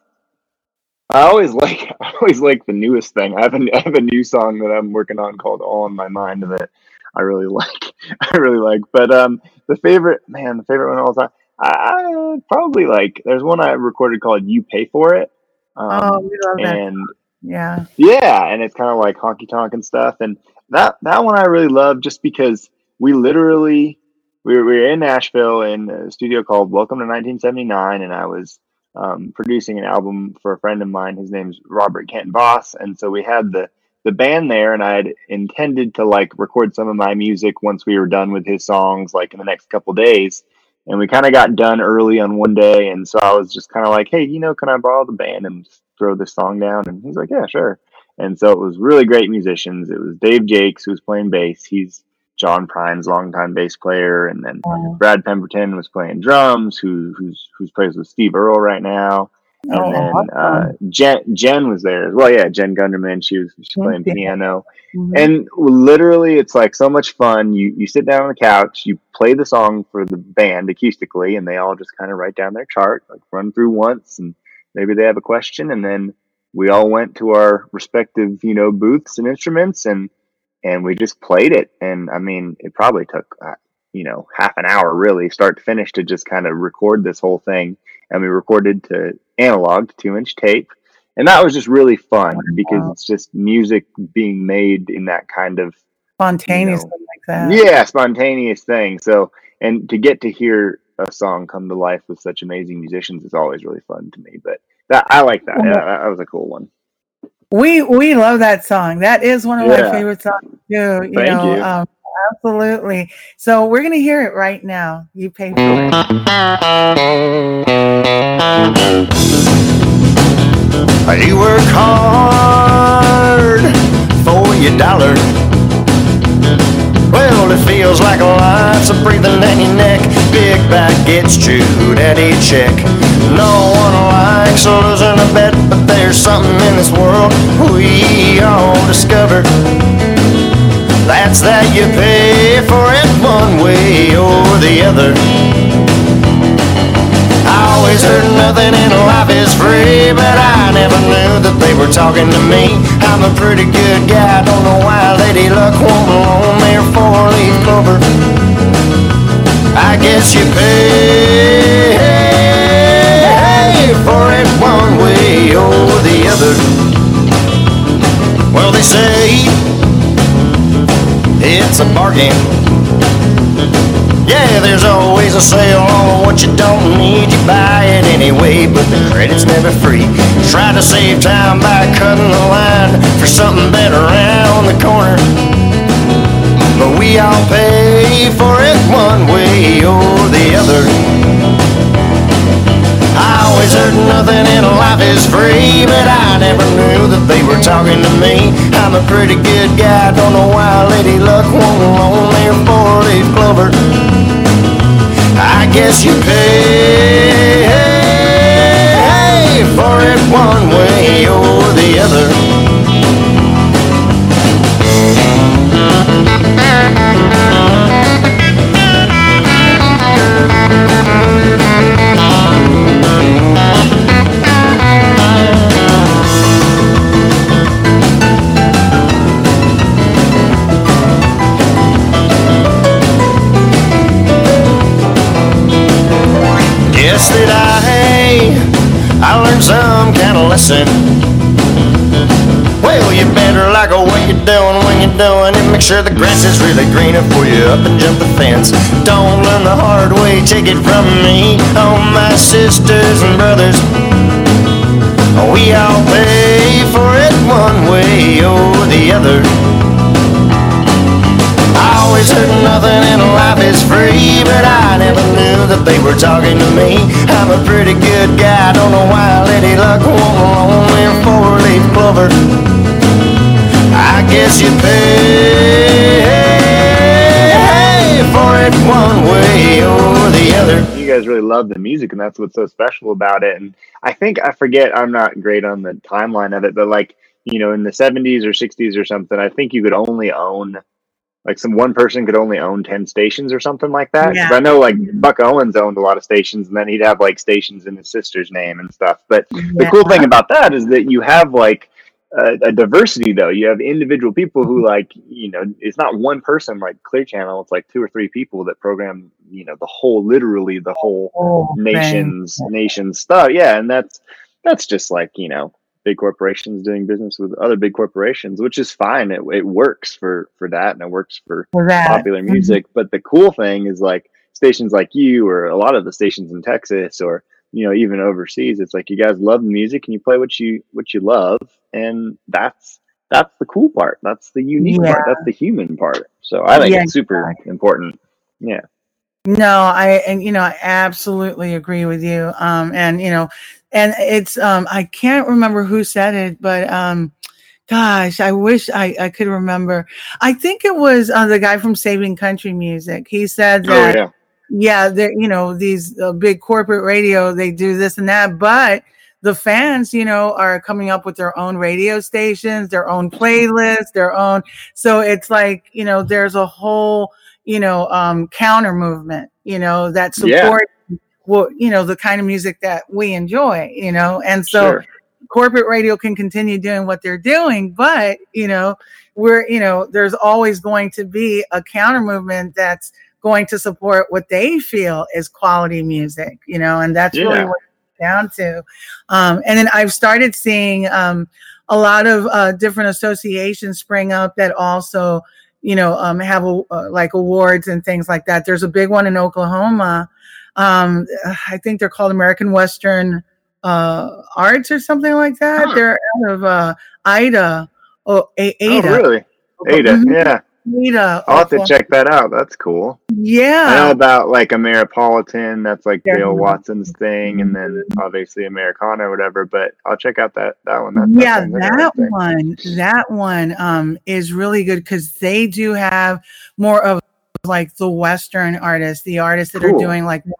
I always [laughs] like I always like the newest thing. I have a I have a new song that I'm working on called All in My Mind that I really [laughs] like. I really like. But um the favorite man, the favorite one of all time. I, I probably like there's one I recorded called You Pay For It. Um, oh, we love that. and Yeah. yeah, and it's kind of like honky tonk and stuff. And that that one I really love just because we literally we were, we were in Nashville in a studio called Welcome to 1979, and I was um, producing an album for a friend of mine. His name's Robert Kent Voss, and so we had the the band there, and I had intended to like record some of my music once we were done with his songs, like in the next couple days. And we kind of got done early on one day, and so I was just kind of like, "Hey, you know, can I borrow the band and throw this song down?" And he's like, "Yeah, sure." And so it was really great musicians. It was Dave Jacques who was playing bass. He's John Prine's longtime bass player, and then Oh, Brad Pemberton was playing drums. Who who's who's plays with Steve Earle right now. And oh, then awesome. uh, Jen Jen was there as well. Yeah, Jen Gunderman. She was she's playing piano. Mhm. And literally, it's like so much fun. You you sit down on the couch, you play the song for the band acoustically, and they all just kind of write down their chart, like run through once, and maybe they have a question, and then we all went to our respective you know booths and instruments, and and we just played it. And I mean, it probably took uh, you know half an hour really, start to finish, to just kind of record this whole thing. And we recorded to analog, to two inch tape and that was just really fun because it's just music being made in that kind of spontaneous you like that. yeah spontaneous thing so and to get to hear a song come to life with such amazing musicians is always really fun to me but that i like that yeah, that, that was a cool one We we love that song. That is one of my favorite songs too. You Thank know, you. Um, absolutely. So we're gonna hear it right now. You pay for it. You work hard for your dollar. Well, it feels like a life's a breathing down your neck. Big back gets chewed at each check. No one likes losing a bet, but there's something in this world we all discovered. That's that you pay for it one way or the other. I always heard nothing in life is free, but I never knew that they were talking to me. I'm a pretty good guy, don't know why Lady Luck won't loan me four-leaf clover. I guess you pay for it one way or the other. Well, they say it's a bargain. Yeah, there's always a sale on what you don't need. You buy it anyway, but the credit's never free. Try to save time by cutting the line for something better around the corner. But we all pay for it one way or the other. I always heard nothing in life is free, but I never knew that they were talking to me. I'm a pretty good guy, don't know why Lady Luck won't loan a four-leaf clover. I guess you pay for it one way or the other. Lesson. Well, you better like what you're doing when you're doing it. Make sure the grass is really green before you up and jump the fence. Don't learn the hard way, take it from me. Oh, my sisters and brothers, we all pay for it one way or the other. I always heard nothing in life is free, but I never knew that they were talking to me. I'm a pretty good guy, don't know why Lady Luck won't loan me a four-leaf clover. price you pay for it one way or the other. you guys really love the music and that's what's so special about it and i think i forget i'm not great on the timeline of it but like you know in the 70s or 60s or something i think you could only own like some one person could only own 10 stations or something like that Yeah. i know like buck owens owned a lot of stations and then he'd have like stations in his sister's name and stuff but the cool thing about that is that you have like a, a diversity though you have individual people who like you know it's not one person like clear channel it's like two or three people that program you know the whole literally the whole Oh, man. nations nations stuff yeah and that's that's just like you know big corporations doing business with other big corporations which is fine. It, it works for for that and it works for popular Mhm. music. But the cool thing is like stations like you or a lot of the stations in texas or you know even overseas it's like you guys love the music and you play what you what you love. And that's that's the cool part. That's the unique part. That's the human part. So i think Yeah, it's super important. Yeah No, I and you know I absolutely agree with you. Um, and you know, and it's um, I can't remember who said it, but um, gosh, I wish I I could remember. I think it was uh, the guy from Saving Country Music. He said oh that yeah yeah, they're you know these uh, big corporate radio they do this and that, but the fans you know are coming up with their own radio stations, their own playlists, their own. So it's like you know there's a whole you know um, counter movement you know that Yeah. support what you know the kind of music that we enjoy you know and so sure. corporate radio can continue doing what they're doing, but you know, we're you know, there's always going to be a counter movement that's going to support what they feel is quality music, you know, and that's really what it's down to. Um, and then I've started seeing um, a lot of uh, different associations spring up that also, you know, um, have a, uh, like awards and things like that. There's a big one in Oklahoma. Um, I think they're called American Western uh, Arts or something like that. Huh. They're out of uh, Ida. Oh, A- oh really ada Mhm. yeah Ada. I'll have to check that out. That's cool. I know Yeah. about like Ameripolitan. That's like Dale Definitely. Watson's thing, and then obviously Americana or whatever. But I'll check out that that one. That, yeah, that one, that one um, is really good because they do have more of like the Western artists, the artists that are doing like, more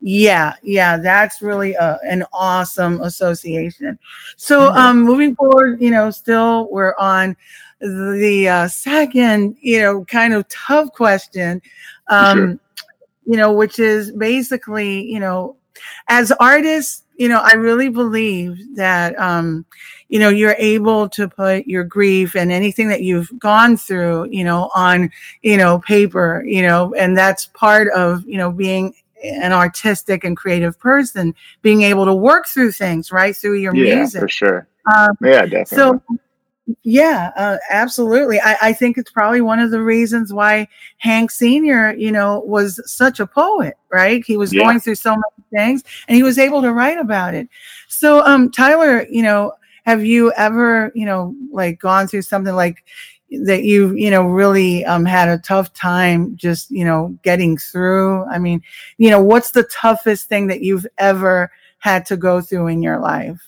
yeah, yeah, that's really a, an awesome association. So, Mhm. um, moving forward, you know, still we're on the uh, second, you know, kind of tough question, um, Sure. you know, which is basically, you know, as artists, you know, I really believe that, um, you know, you're able to put your grief and anything that you've gone through, you know, on, you know, paper, you know, and that's part of, you know, being an artistic and creative person, being able to work through things, right, through your Yeah, music. for sure. Um, Yeah, definitely. so, yeah, uh, absolutely. I, I think it's probably one of the reasons why Hank Sr., you know, was such a poet, right? He was Yeah. going through so many things and he was able to write about it. So, um, Tyler, you know, have you ever, you know, like gone through something like that you, you know, really um, had a tough time just, you know, getting through? I mean, you know, what's the toughest thing that you've ever had to go through in your life?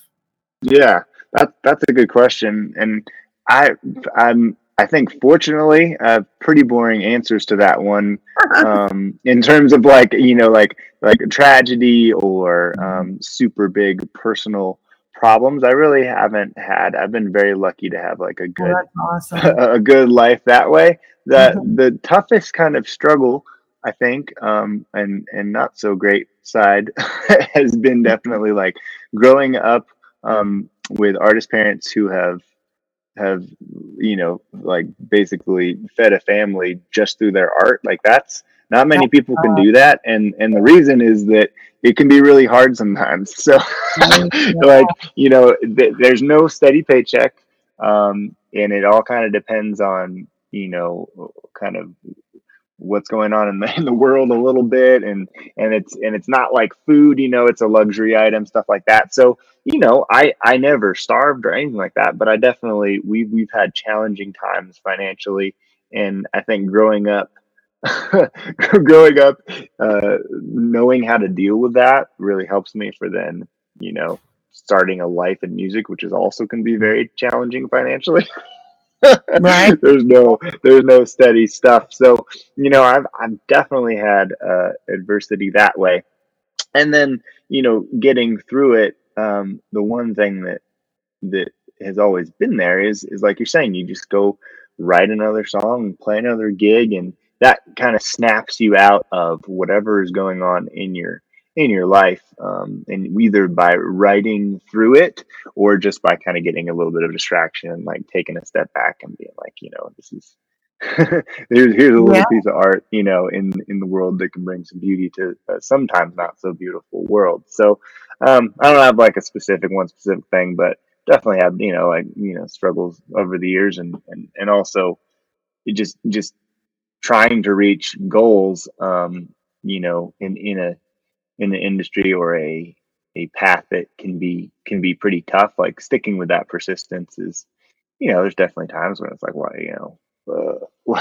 Yeah, that that's a good question, and I I'm I think fortunately I have pretty boring answers to that one. [laughs] Um, in terms of like you know like like tragedy or um, super big personal problems, I really haven't had. I've been very lucky to have like a Oh, good that's awesome. [laughs] a good life that way. The Mhm. the toughest kind of struggle, I think, um, and and not so great side [laughs] has been definitely like growing up um, with artist parents who have have you know like basically fed a family just through their art. Like that's not many people can do that, and and the reason is that it can be really hard sometimes. [laughs] So [laughs] like you know th- there's no steady paycheck um, and it all kind of depends on you know kind of what's going on in the, [laughs] in the world a little bit and and it's and it's not like food you know it's a luxury item stuff like that. So you know i i never starved or anything like that but i definitely we've we've had challenging times financially. And i think growing up [laughs] growing up uh knowing how to deal with that really helps me for then you know starting a life in music which is also can be very challenging financially [laughs] Right. [laughs] there's no there's no steady stuff. So you know, I've I've definitely had uh, adversity that way, and then you know, getting through it. Um, the one thing that that has always been there is is like you're saying, you just go write another song, play another gig, and that kind of snaps you out of whatever is going on in your in your life, um, and either by writing through it or just by kind of getting a little bit of distraction and like taking a step back and being like, you know, this is [laughs] here's here's a little Yeah. piece of art, you know, in in the world that can bring some beauty to a sometimes not so beautiful world. So um, I don't have like a specific one specific thing, but definitely have you know like you know struggles over the years and and and also just just trying to reach goals um you know in in a in the industry or a a path that can be can be pretty tough like sticking with that persistence is you know there's definitely times when it's like well you know uh, [laughs]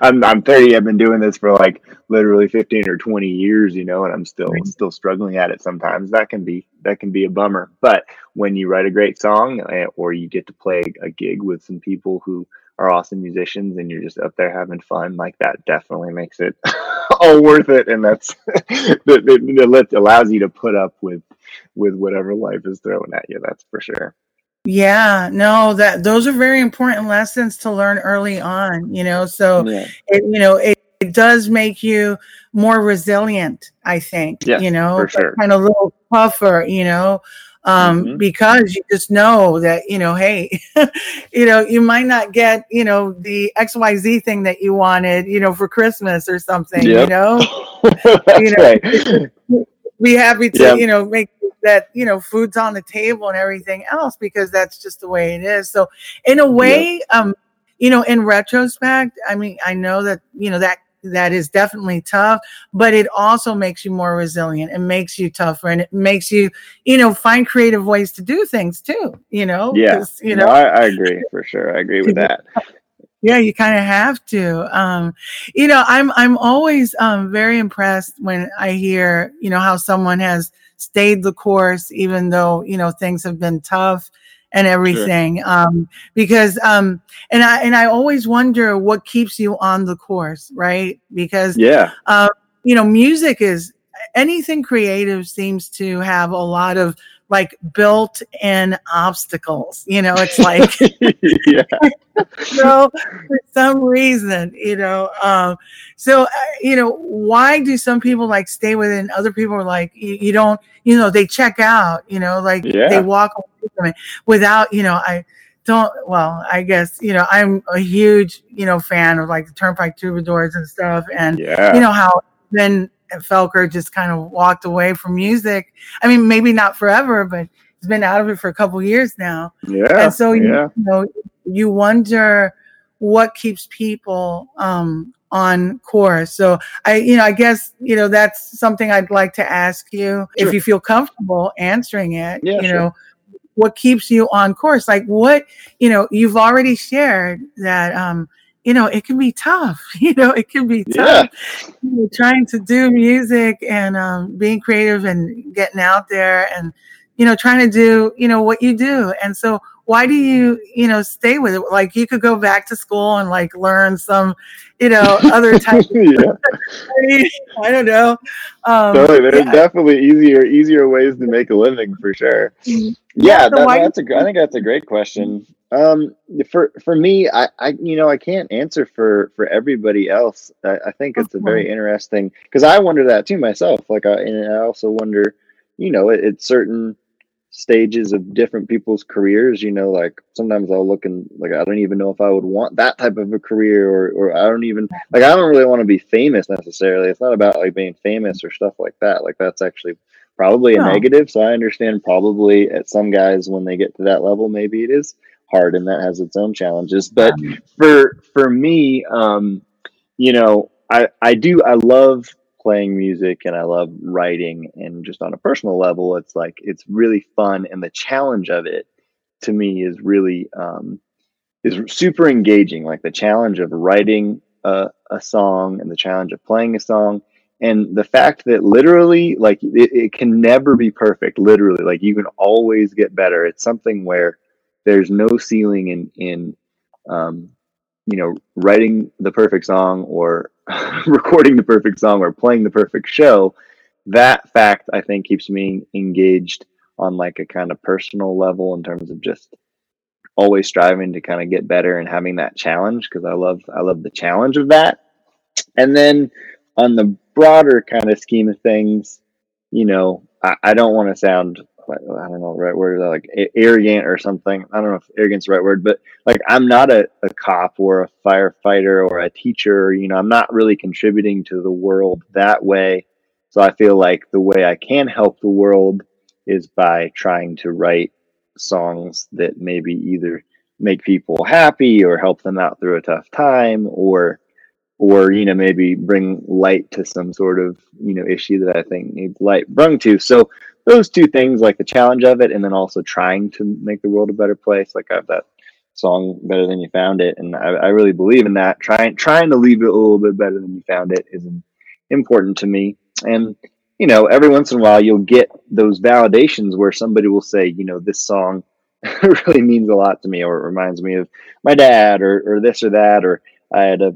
I'm I'm 30 I've been doing this for like literally 15 or 20 years you know and I'm still still struggling at it sometimes. That can be that can be a bummer. But when you write a great song eh, or you get to play a gig with some people who are awesome musicians and you're just up there having fun like that definitely makes it [laughs] all worth it and that's [laughs] that, let- allows you to put up with with whatever life is throwing at you that's for sure Yeah, no, that those are very important lessons to learn early on, you know. So yeah it, you know, it, it does make you more resilient, I think, Yeah, you know, for sure. kind of a little tougher, you know, um, Mhm. because you just know that, you know, hey, [laughs] you know, you might not get, you know, the XYZ thing that you wanted, you know, for Christmas or something, you know, [laughs] You know, right be happy to, Yeah. you know, make that, you know, food's on the table and everything else because that's just the way it is. So in a way, um, you know, in retrospect, I mean, I know that, you know, that that is definitely tough, but it also makes you more resilient. It makes you tougher and it makes you, you know, find creative ways to do things too, you know? yeah you no know, I, I agree for sure i agree with that yeah, you kind of have to. Um, you know, I'm I'm always um, very impressed when I hear you know how someone has stayed the course even though you know things have been tough and everything. Um, because um, and I and I always wonder what keeps you on the course, right? Because yeah uh, you know, music is anything creative seems to have a lot of like built-in obstacles. You know, it's like [laughs] know, [laughs] for some reason, you know. Um, so, uh, you know, why do some people like stay with it and other people are like, you, you don't, you know, they check out, you know, like Yeah. they walk away from it without, you know, I don't, well, I guess, you know, I'm a huge, you know, fan of like the Turnpike Troubadours and stuff. And, yeah you know, how then Felker just kind of walked away from music. I mean, maybe not forever, but he's been out of it for a couple years now. Yeah and so you, yeah. you know you wonder what keeps people um on course. So i you know i guess you know that's something i'd like to ask you. If you feel comfortable answering it Yeah, you sure. know what keeps you on course? Like what you know you've already shared that um you know it can be tough [laughs] you know it can be yeah. tough you know, trying to do music and um, being creative and getting out there and you know trying to do you know what you do. And so why do you you know stay with it like you could go back to school and like learn some you know other [laughs] type yeah [laughs] i don't know um totally. There's yeah. definitely easier easier ways to make a living for sure. Mhm. Yeah, so that, that's a. I think that's a great question. Um, for for me, I, I you know I can't answer for for everybody else. I, I think it's a very interesting because I wonder that too myself. Like I and I also wonder, you know, at, at certain stages of different people's careers, you know, like sometimes I'll look and like I don't even know if I would want that type of a career or or I don't even like I don't really want to be famous necessarily. It's not about like being famous or stuff like that. Like that's actually probably a No. negative. So I understand probably at some guys when they get to that level, maybe it is hard and that has its own challenges. But for for me, um, you know, I I do I love playing music and I love writing and just on a personal level, it's like it's really fun and the challenge of it to me is really um, is super engaging. Like the challenge of writing a, a song and the challenge of playing a song and the fact that literally like it, it can never be perfect literally like you can always get better it's something where there's no ceiling in in um, you know, writing the perfect song or [laughs] recording the perfect song or playing the perfect show, that fact I think keeps me engaged on like a kind of personal level in terms of just always striving to kind of get better and having that challenge because I love I love the challenge of that. And then on the broader kind of scheme of things, you know, I, I don't want to sound I don't know the right word like arrogant or something. I don't know if arrogant's the right word, but like I'm not a, a cop or a firefighter or a teacher. You know, I'm not really contributing to the world that way. So I feel like the way I can help the world is by trying to write songs that maybe either make people happy or help them out through a tough time or or you know maybe bring light to some sort of you know issue that I think needs light brung to. So those two things, like the challenge of it, and then also trying to make the world a better place. Like I have that song "Better Than You Found It," and I, I really believe in that. Trying trying to leave it a little bit better than you found it is important to me. And you know, every once in a while, you'll get those validations where somebody will say, you know, this song [laughs] really means a lot to me, or it reminds me of my dad, or or this or that, or I had a,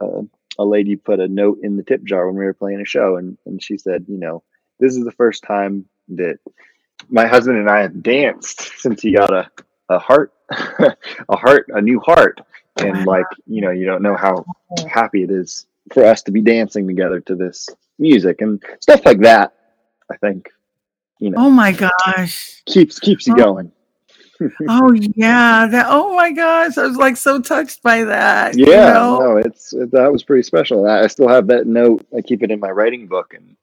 a, a, lady put a note in the tip jar when we were playing a show, and, and she said, you know, this is the first time that my husband and I have danced [laughs] since he got a, a heart, [laughs] a heart, a new heart. And like, you know, you don't know how happy it is for us to be dancing together to this music and stuff like that. I think, you know, Oh my gosh. keeps, keeps you Oh. going. [laughs] Oh yeah. That oh my gosh. I was like so touched by that. you Yeah, know? no, it's it, that was pretty special. I I still have that note. I keep it in my writing book, and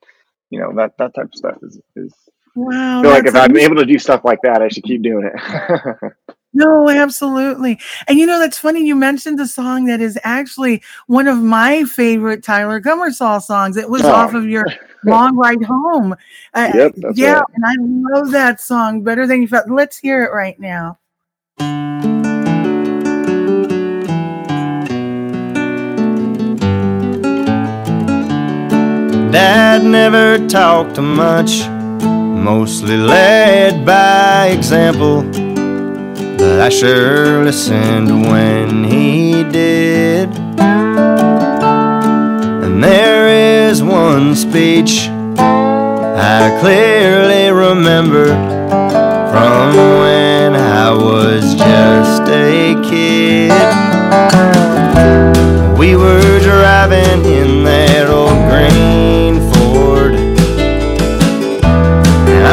you know that that type of stuff is is. Wow. I feel like that's if I'm able to do stuff like that, I should keep doing it. [laughs] No, absolutely. And you know, that's funny. You mentioned a song that is actually one of my favorite Tyler Gummersall songs. It was Oh. off of your [laughs] Long Ride Home. Uh, Yep, that's yeah, right. and I love that song better than you felt. Let's hear it right now. Dad never talked much, mostly led by example. But I sure listened when he did. And there is one speech I clearly remember from when I was just a kid. We were driving in that old green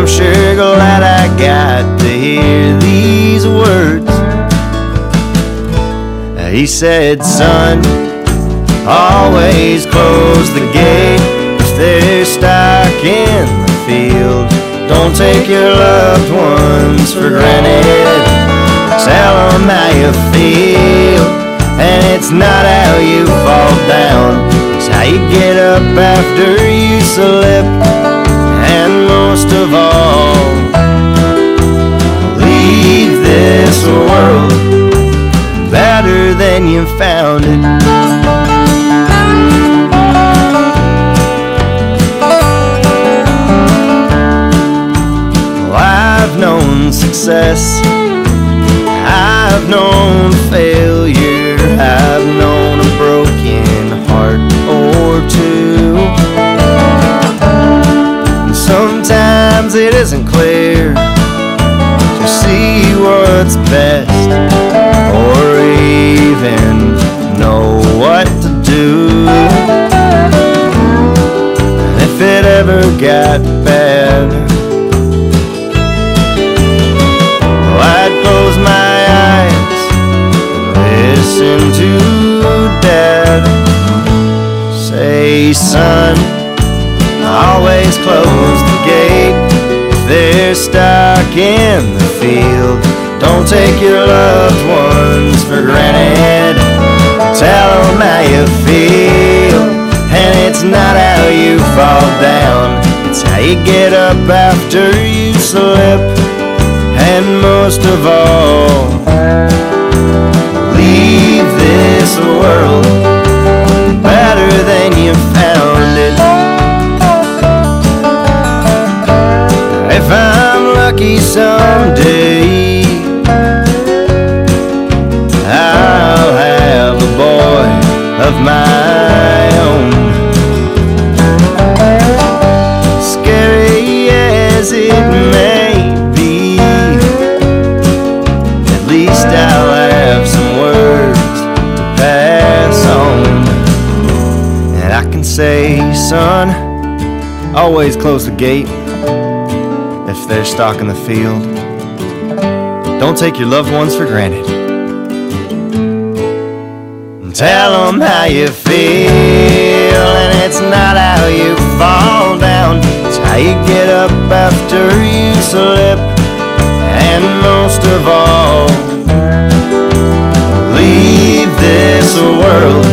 I'm sure glad I got to hear these words. He said, Son, always close the gate if they're stuck in the field. Don't take your loved ones for granted. Tell them how you feel. And it's not how you fall down, it's how you get up after you slip. And most of all, leave this world better than you found it. I've known success, I've known failure, I've known a broken heart or two. Sometimes it isn't clear to see what's best or even know what to do. And if it ever got bad, well, I'd close my eyes and listen to Dad say, Son, always close they're stuck in the field. Don't take your loved ones for granted. Tell them how you feel. And it's not how you fall down, it's how you get up after you slip. And most of all, leave this world better than you lucky someday, I'll have a boy of my own. Scary as it may be, at least I'll have some words to pass on. And I can say, son, always close the gate they're stalking the field. Don't take your loved ones for granted. Tell them how you feel, and it's not how you fall down, it's how you get up after you slip. And most of all, leave this world.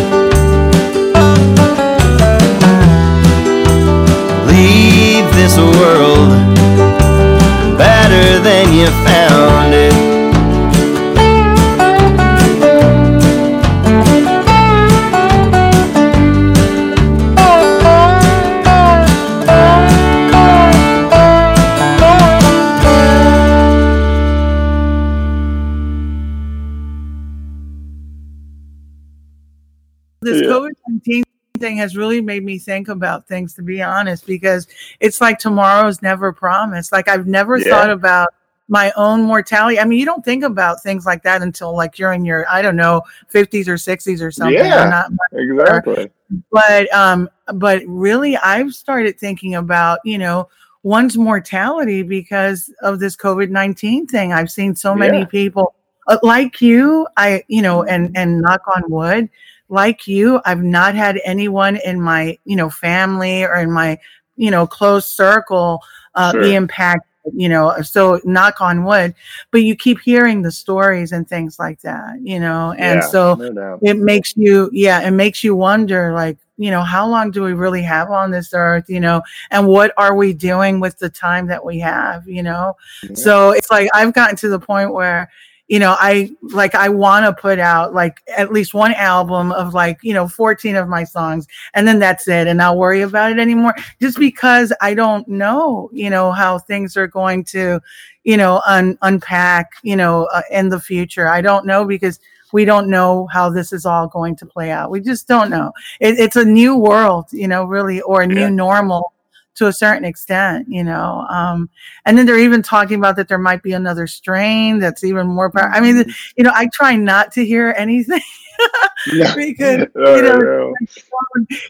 Leave this world you found it. this Yeah. COVID 19 thing has really made me think about things, to be honest, because it's like tomorrow's never promised. Like, I've never Yeah. thought about my own mortality. I mean, you don't think about things like that until like you're in your, I don't know, 50s or 60s or something. Yeah. Exactly. but um but really i've started thinking about you know one's mortality because of this covid-19 thing i've seen so many Yeah. people uh, like you i you know and and knock on wood like you i've not had anyone in my you know family or in my you know close circle uh, be Sure. impacted you know so knock on wood but you keep hearing the stories and things like that you know? And Yeah, so no it makes you yeah it makes you wonder like you know how long do we really have on this earth you know? And what are we doing with the time that we have you know? Yeah. so it's like i've gotten to the point where you know i like i want to put out like at least one album of like you know 14 of my songs and then that's it and i'll worry about it anymore just because i don't know you know how things are going to you know un- unpack you know uh, in the future. I don't know because we don't know how this is all going to play out. We just don't know. It, it's a new world you know really or a new Yeah. normal to a certain extent you know um and then they're even talking about that there might be another strain that's even more power i mean you know i try not to hear anything [laughs] Yeah. [laughs] because [laughs] No, you know no, no.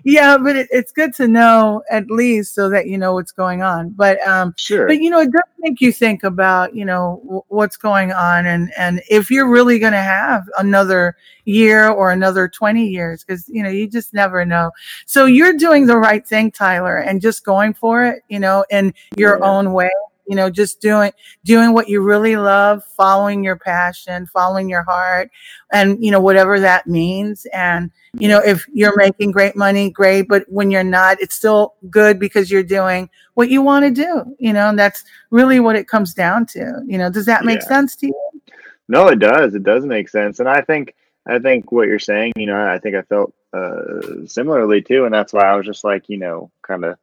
yeah but it, it's good to know at least so that you know what's going on but um Sure. but you know it does make you think about you know w- what's going on and and if you're really going to have another year or another 20 years because you know you just never know so you're doing the right thing tyler and just going for it you know in your Yeah. own way you know just doing doing what you really love following your passion following your heart and you know whatever that means and you know if you're making great money great but when you're not it's still good because you're doing what you want to do you know and that's really what it comes down to you know does that make Yeah. sense to you No, it does. It does make sense, and I think I think what you're saying. You know, I think I felt uh, similarly too, and that's why I was just like, you know, kind of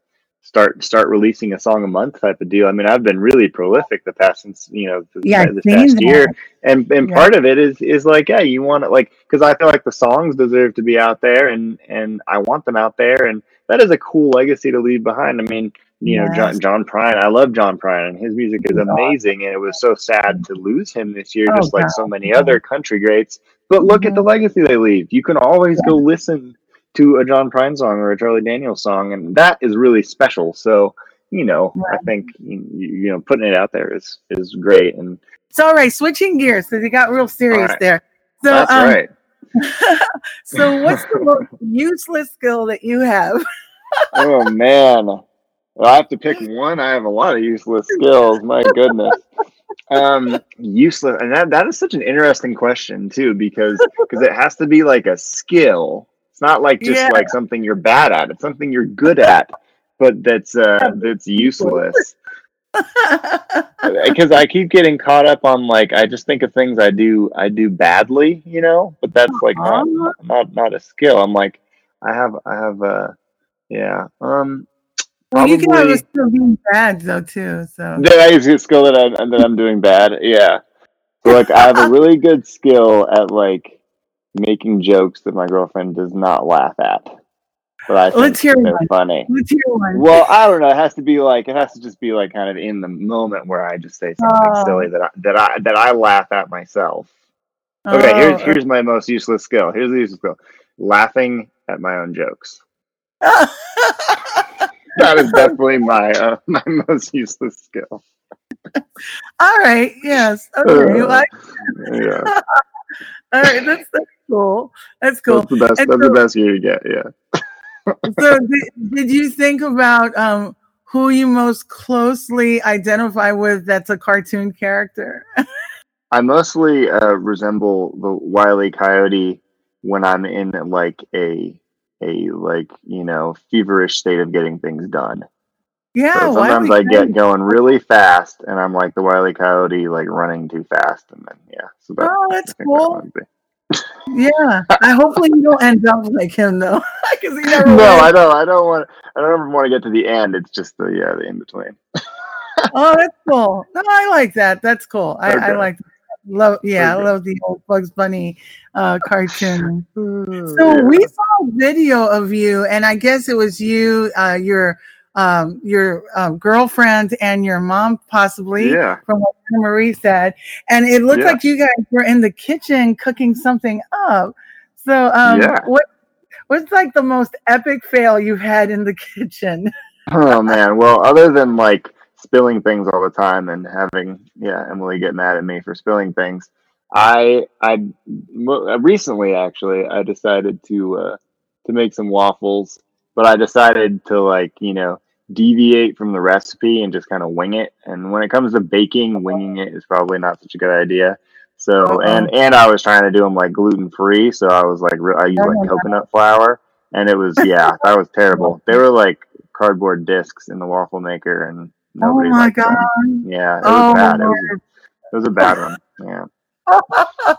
start start releasing a song a month type of deal. I mean, I've been really prolific the past since you know this, Yeah, this past that. year, and and Yeah. part of it is is like, yeah, you want to like because I feel like the songs deserve to be out there, and and I want them out there, and that is a cool legacy to leave behind. I mean, you know, John John Prine. I love John Prine, and his music is amazing. And it was so sad to lose him this year, Oh, just like God. so many other country greats. But look at the legacy they leave. You can always go listen to a John Prine song or a Charlie Daniels song, and that is really special. So, you know, I think you, know putting it out there is is great. And so all right switching gears because you got real serious right. there so that's um, right. [laughs] so what's the most [laughs] useless skill that you have oh man well, i have to pick [laughs] one i have a lot of useless skills my goodness um useless and that, that is such an interesting question too because because it has to be like a skill it's not like just Yeah. like something you're bad at it's something you're good at but that's uh that's useless [laughs] because i keep getting caught up on like i just think of things i do i do badly you know but that's like not Uh-huh. not not a skill i'm like i have i have uh yeah um well you can have a skill being bad though too so that I use a skill that I'm that I'm doing bad. Yeah. So like I have a really good skill at like making jokes that my girlfriend does not laugh at. But I Let's hear they're one. funny. Let's hear one. Well, I don't know. It has to be like it has to just be like kind of in the moment where I just say something Oh. silly that I, that I that I laugh at myself. Okay, here's Oh, here's my most useless skill. Here's the useless skill: laughing at my own jokes. [laughs] That is definitely my uh, [laughs] my most useless skill. All right. Yes. Okay. Uh, like, Yeah, [laughs] all right. That's, that's cool. That's cool. that's the best. And That's the so- best you get. Yeah. so did, did you think about um who you most closely identify with that's a cartoon character I mostly uh, resemble the wily coyote when I'm in like a a like you know feverish state of getting things done. Yeah So sometimes I get going really fast, and I'm like the wily coyote, like running too fast, and then yeah. So that, oh that's cool yeah i hopefully you don't end up like him though [laughs] because he never [laughs] No. I don't. I don't want. I don't ever want to get to the end. It's just the yeah, the in between. oh that's cool no i like that that's cool i, I Okay. like love yeah i love the old bugs bunny uh cartoon So Yeah. we saw a video of you, and I guess it was you, uh, your um, your um, girlfriend, and your mom, possibly, Yeah. from what Marie said. And it looked Yeah. like you guys were in the kitchen cooking something up. So, um, Yeah. what what's like the most epic fail you've had in the [laughs] kitchen? Oh man. Well, other than like spilling things all the time and having yeah Emily get mad at me for spilling things, I I recently actually I decided to uh, to make some waffles, but I decided to like you know deviate from the recipe and just kind of wing it. And when it comes to baking, winging it is probably not such a good idea. So Uh-oh. and and I was trying to do them like gluten free, so I was like I used Oh like uh-huh. coconut flour, and it was yeah [laughs] that was terrible. Oh. They were like cardboard discs in the waffle maker, and oh nobody oh my liked them. Yeah, it was Oh, bad. It was, it was a bad one. Yeah. [laughs]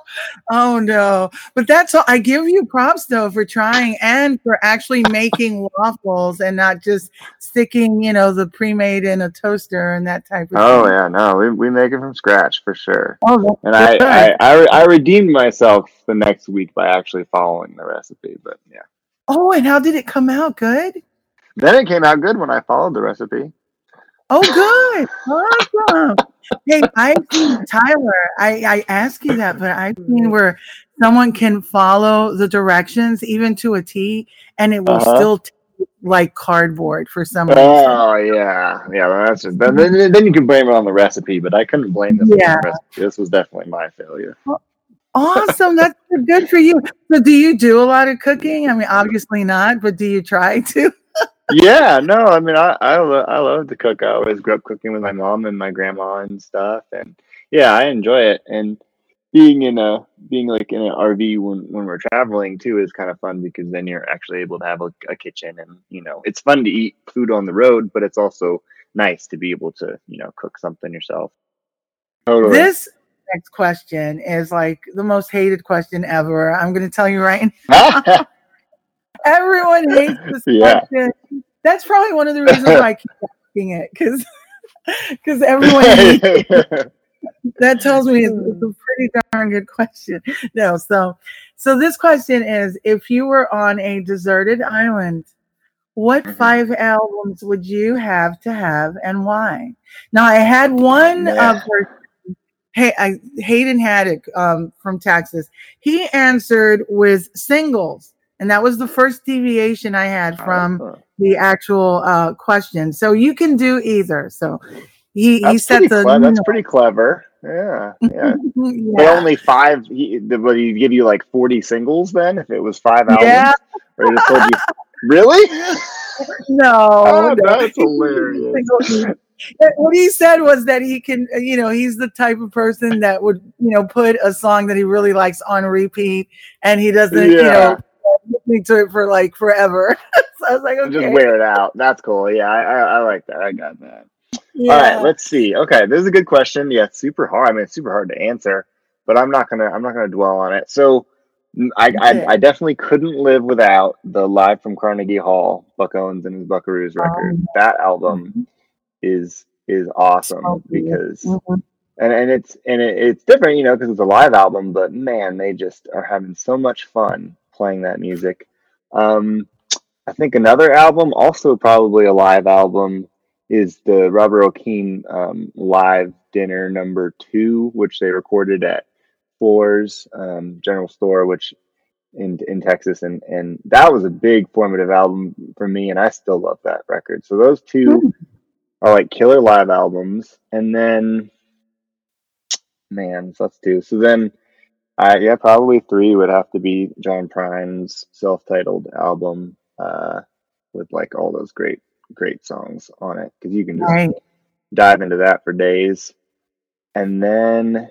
oh no but that's all i give you props though for trying and for actually making waffles and not just sticking you know the pre-made in a toaster and that type of Oh thing yeah, no, we, we make it from scratch for sure. oh And I. I, I, I redeemed myself the next week by actually following the recipe. But yeah, oh and how did it come out good then it came out good when I followed the recipe. Oh good awesome hey i've seen tyler i i ask you that but i've seen where someone can follow the directions even to a t and it will Uh-huh. still taste like cardboard for some reason Oh yeah, yeah. well, That's just, then, then then you can blame it on the recipe, but I couldn't blame this Yeah. on the recipe. This was definitely my failure. Awesome. That's good for you. So, do you do a lot of cooking? I mean, obviously not, but do you try to? Yeah, no, I mean, I I, lo- I love to cook. I always grew up cooking with my mom and my grandma and stuff, and yeah, I enjoy it. And being in a being like in an RV when when we're traveling too is kind of fun because then you're actually able to have a, a kitchen, and you know, it's fun to eat food on the road, but it's also nice to be able to you know cook something yourself. Totally. This next question is like the most hated question ever. I'm going to tell you right [laughs] now. Everyone hates [laughs] this Yeah. question. That's probably one of the reasons why I keep asking it because because everyone hates it. [laughs] that tells me it's, it's a pretty darn good question. No, so so this question is: If you were on a deserted island, what Mhm. five albums would you have to have, and why? Now, I had one Yeah. of her. Hey, I, Hayden had it um, from Texas. He answered with singles, and that was the first deviation I had from Oh, the actual uh, question. So you can do either. So he he set the cle- that's pretty clever. Yeah, [laughs] yeah. But only five. He, would he give you like forty singles then? If it was five albums, Yeah. or he just told you, [laughs] really? no, [laughs] Oh, that's hilarious. what he said was that he can, you know, he's the type of person that would, you know, put a song that he really likes on repeat, and he doesn't, you Yeah. know, listening to it for like forever. [laughs] so I was like, okay, Just wear it out. That's cool. Yeah, I, I, I like that. I got that. yeah. All right, let's see. Okay, this is a good question. Yeah, it's super hard. I mean, it's super hard to answer, but I'm not gonna I'm not gonna dwell on it. So, mm, I Okay. I, I definitely couldn't live without the live from Carnegie Hall, Buck Owens and his Buckaroos record. Um, that album is is awesome because Mhm. and and it's and it, it's different, you know, because it's a live album. But man, they just are having so much fun playing that music. Um, I think another album, also probably a live album, is the Robert Earl Keen um, live dinner number two, which they recorded at Floore's um, General Store, which in in Texas, and and that was a big formative album for me, and I still love that record. So those two hmm. are like killer live albums, and then man, so let's do so then. I yeah, probably three would have to be John Prine's self-titled album uh, with like all those great great songs on it because you can just right. dive into that for days, and then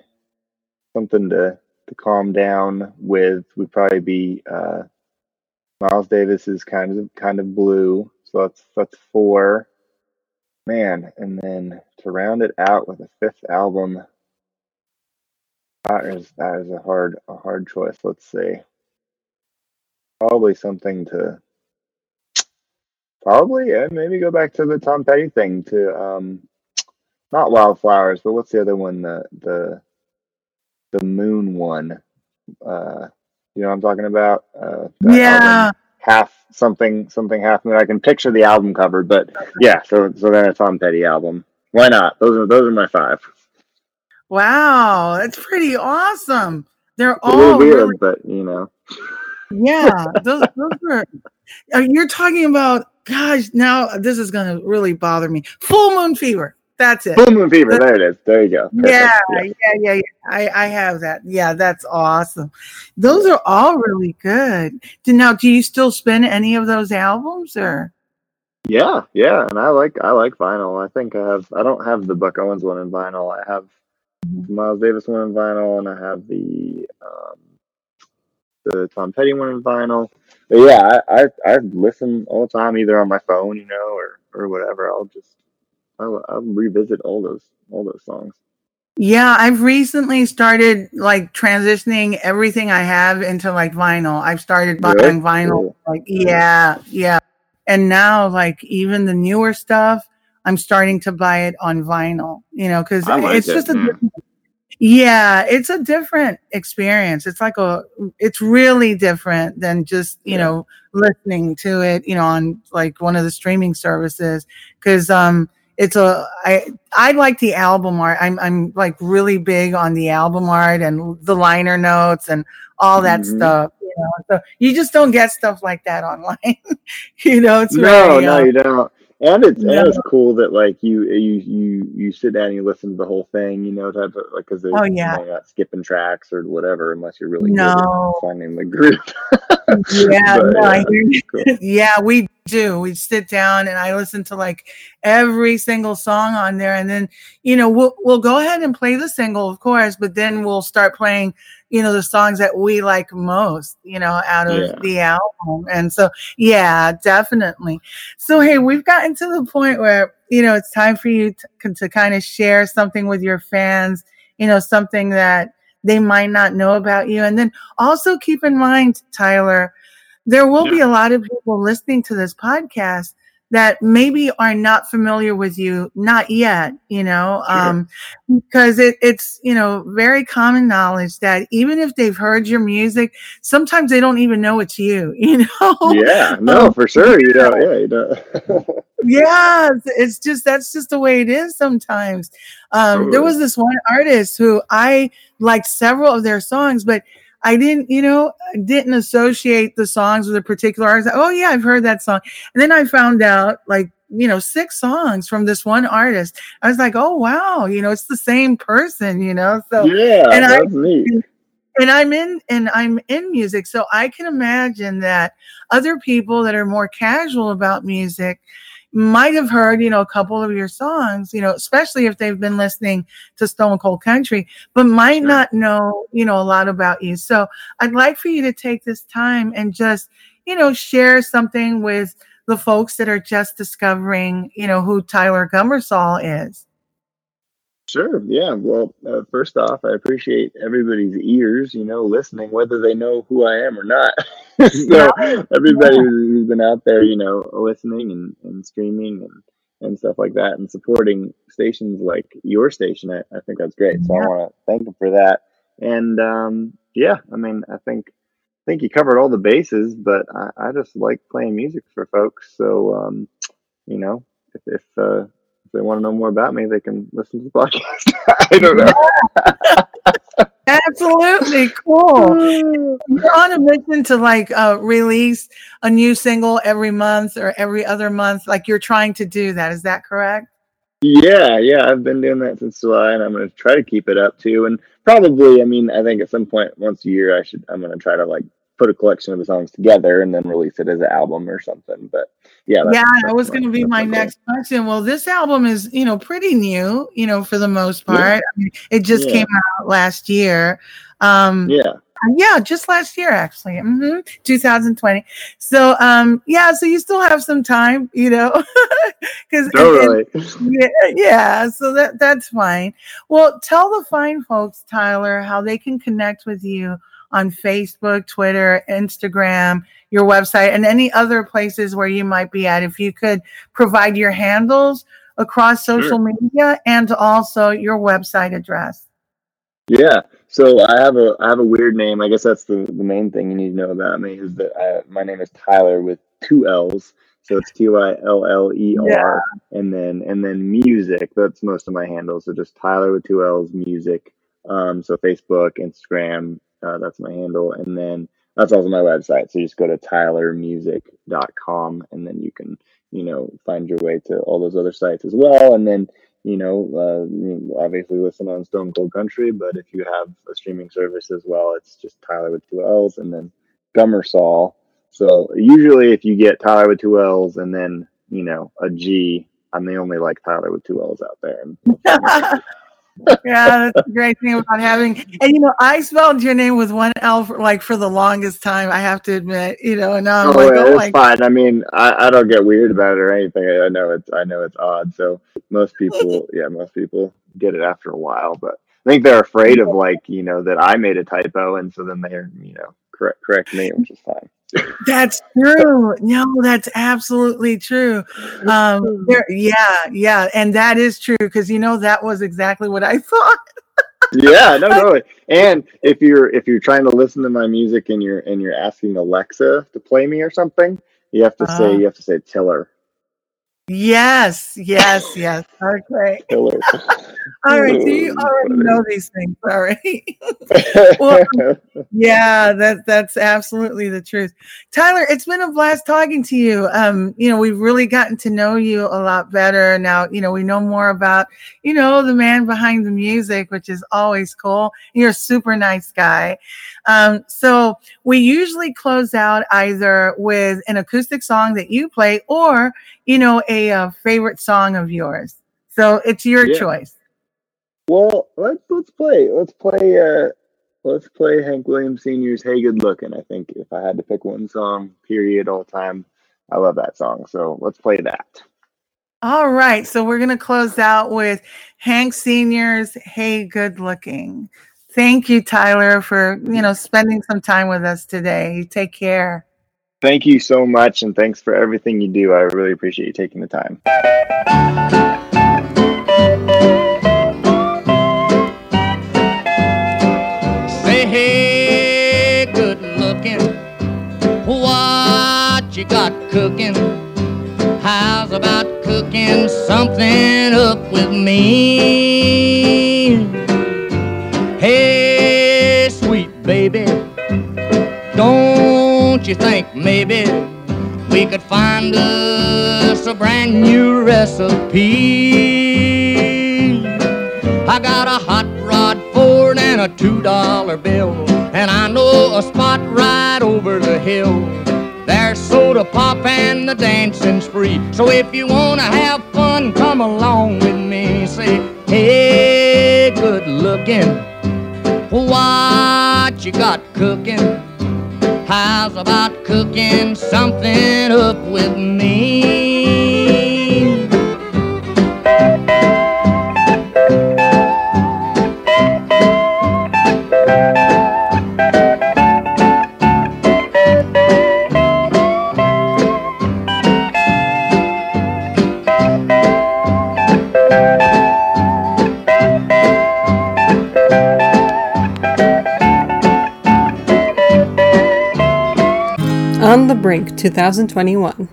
something to to calm down with would probably be uh, Miles Davis's kind of kind of blue. So that's that's four. Man, and then to round it out with a fifth album, that is that is a hard a hard choice. Let's see. Probably something to probably yeah, maybe go back to the Tom Petty thing to um not wildflowers, but what's the other one? The the the moon one. Uh, you know what I'm talking about? Uh, yeah. half something something half moon. I can picture the album cover, but yeah. So so then a Tom Petty album. Why not? Those are those are my five. Wow, that's pretty awesome. They're it's all weird, really, but you know. Yeah, those, those are. You're talking about. Gosh, now this is going to really bother me. Full Moon Fever. That's it. Full Moon Fever. That's, there it is. There you go. Yeah, yeah, yeah, yeah, yeah. I, I have that. Yeah, that's awesome. Those are all really good. Now, do you still spin any of those albums or? Yeah, yeah, and I like I like vinyl. I think I have I don't have the Buck Owens one in vinyl. I have. Miles Davis one in vinyl, and I have the um, the Tom Petty one in vinyl. But yeah, I, I I listen all the time, either on my phone, you know, or or whatever. I'll just I'll, I'll revisit all those all those songs. Yeah, I've recently started like transitioning everything I have into like vinyl. I've started buying really? vinyl. Like yeah, yeah. And now like even the newer stuff, I'm starting to buy it on vinyl, you know, cuz like it's it, just a different yeah, it's a different experience. It's like a, it's really different than just, you yeah. know, listening to it, you know, on like one of the streaming services. Cause, um, it's a I I like the album art. I'm I'm like really big on the album art and the liner notes and all that mm-hmm. stuff. You know, so you just don't get stuff like that online. [laughs] you know, it's no, no, uh, you don't. And it's and it's cool that like you you you you sit down and you listen to the whole thing, you know, type of like because oh yeah, not skipping tracks or whatever unless you're really no finding the group. [laughs] yeah, but, no, yeah, cool. [laughs] yeah, we do. We sit down and I listen to like every single song on there, and then you know we'll we'll go ahead and play the single, of course, but then we'll start playing you know the songs that we like most, you know, out of yeah. the album. And so yeah, definitely. So hey, we've gotten to the point where you know it's time for you to, to kind of share something with your fans. You know, something that they might not know about you, and then also keep in mind, Tyler there will yeah. be a lot of people listening to this podcast that maybe are not familiar with you, not yet, you know, sure. um, because it, it's, you know, very common knowledge that even if they've heard your music, sometimes they don't even know it's you, [laughs] you know? Yeah, no, um, for sure. You know, yeah, you know. [laughs] yeah, it's just, that's just the way it is sometimes. Um, there was this one artist who I liked several of their songs, but I didn't, you know, didn't associate the songs with a particular artist. Oh yeah, I've heard that song. And then I found out like, you know, six songs from this one artist. I was like, oh wow, you know, it's the same person, you know. So yeah, and that's I, neat. And I'm in and I'm in music. So I can imagine that other people that are more casual about music might have heard, you know, a couple of your songs, you know, especially if they've been listening to Stone Cold Country, but might sure. not know, you know, a lot about you. So I'd like for you to take this time and just, you know, share something with the folks that are just discovering, you know, who Tyler Gummersall is. Sure. Yeah. Well, uh, first off, I appreciate everybody's ears, you know, listening, whether they know who I am or not. [laughs] so everybody who's been out there, you know, listening and, and streaming and and stuff like that, and supporting stations like your station. I, I think that's great. So I want to thank him for that. And um, yeah, I mean, I think I think you covered all the bases, but I, I just like playing music for folks. So um, you know, if if, uh, if they want to know more about me, they can listen to the podcast. [laughs] I don't know. Absolutely cool. [sighs] You're on a mission to like uh, release a new single every month or every other month. Like you're trying to do that. Is that correct? Yeah, yeah, I've been doing that since July, and I'm going to try to keep it up too. And probably, I mean, I think at some point once a year, I should. I'm going to try to like put a collection of the songs together and then release it as an album or something. But yeah, yeah, that was going to be my goal. next question. Well, this album is, you know, pretty new, you know, for the most Yeah. part. I mean, it just Yeah. came out last year. Um, Yeah, yeah, just last year, actually, hmm 2020. So, um, yeah, so you still have some time, you know, [laughs] because totally. yeah, yeah. So that that's fine. Well, tell the fine folks, Tyler, how they can connect with you on Facebook, Twitter, Instagram, your website, and any other places where you might be at. If you could provide your handles across social media and also your website address. Yeah. So I have a I have a weird name. I guess that's the, the main thing you need to know about me is that I, my name is Tyler with two L's. So it's T Y L L E R and then and then music. That's most of my handles. So just Tyler with two L's music. Um, so Facebook, Instagram, uh, that's my handle. And then that's also my website. So you just go to tyllermusic.com and then you can, you know, find your way to all those other sites as well. And then you know, uh, obviously listen on Stone Cold Country, but if you have a streaming service as well, it's just Tyler with two L's and then Gummersall. So usually, if you get Tyler with two L's and then you know a G, I'm the only like Tyler with two L's out there. [laughs] [laughs] Yeah, that's the great thing about having. And you know, I spelled your name with one L for like for the longest time. I have to admit, you know, and now I'm oh, like, oh it's my fine. I mean, I, I don't get weird about it or anything. I know it's I know it's odd. So most people, [laughs] yeah, most people get it after a while, but I think they're afraid of like you know that I made a typo, and so then they're you know correct correct me, which is fine. That's true. No, that's absolutely true. Um, there, yeah, yeah, and that is true because you know that was exactly what I [laughs] thought. yeah, no, totally. And if you're if you're trying to listen to my music and you're and you're asking Alexa to play me or something, you have to Uh-huh. say you have to say Tiller. Yes, yes, yes. Okay. Tiller. All right. So you already know these things. All right. [laughs] Well, Yeah, that that's absolutely the truth. Tyler, it's been a blast talking to you. Um, you know, we've really gotten to know you a lot better. Now, you know, we know more about, you know, the man behind the music, which is always cool. You're a super nice guy. Um, so we usually close out either with an acoustic song that you play or, you know, a, uh favorite song of yours. So it's your Yeah. choice. well, let's let's play. Let's play uh let's play Hank Williams Sr.'s Hey Good Looking. I think if I had to pick one song, period, all time, I love that song. So let's play that. All right. So we're going to close out with Hank Senior's Hey Good Looking. Thank you, Tyler, for, you know, spending some time with us today. You take care. Thank you so much and thanks for everything you do. I really appreciate you taking the time. Say, hey, good looking. What you got cooking? How's about cooking something up with me? Hey, sweet baby, you think maybe we could find us a brand new recipe? I got a hot rod Ford and a two dollar bill, and I know a spot right over the hill. There's soda pop and the dancing's free. So if you wanna have fun, come along with me. Say, hey, good looking, what you got cooking? About cooking something up with me? The Brink 2021.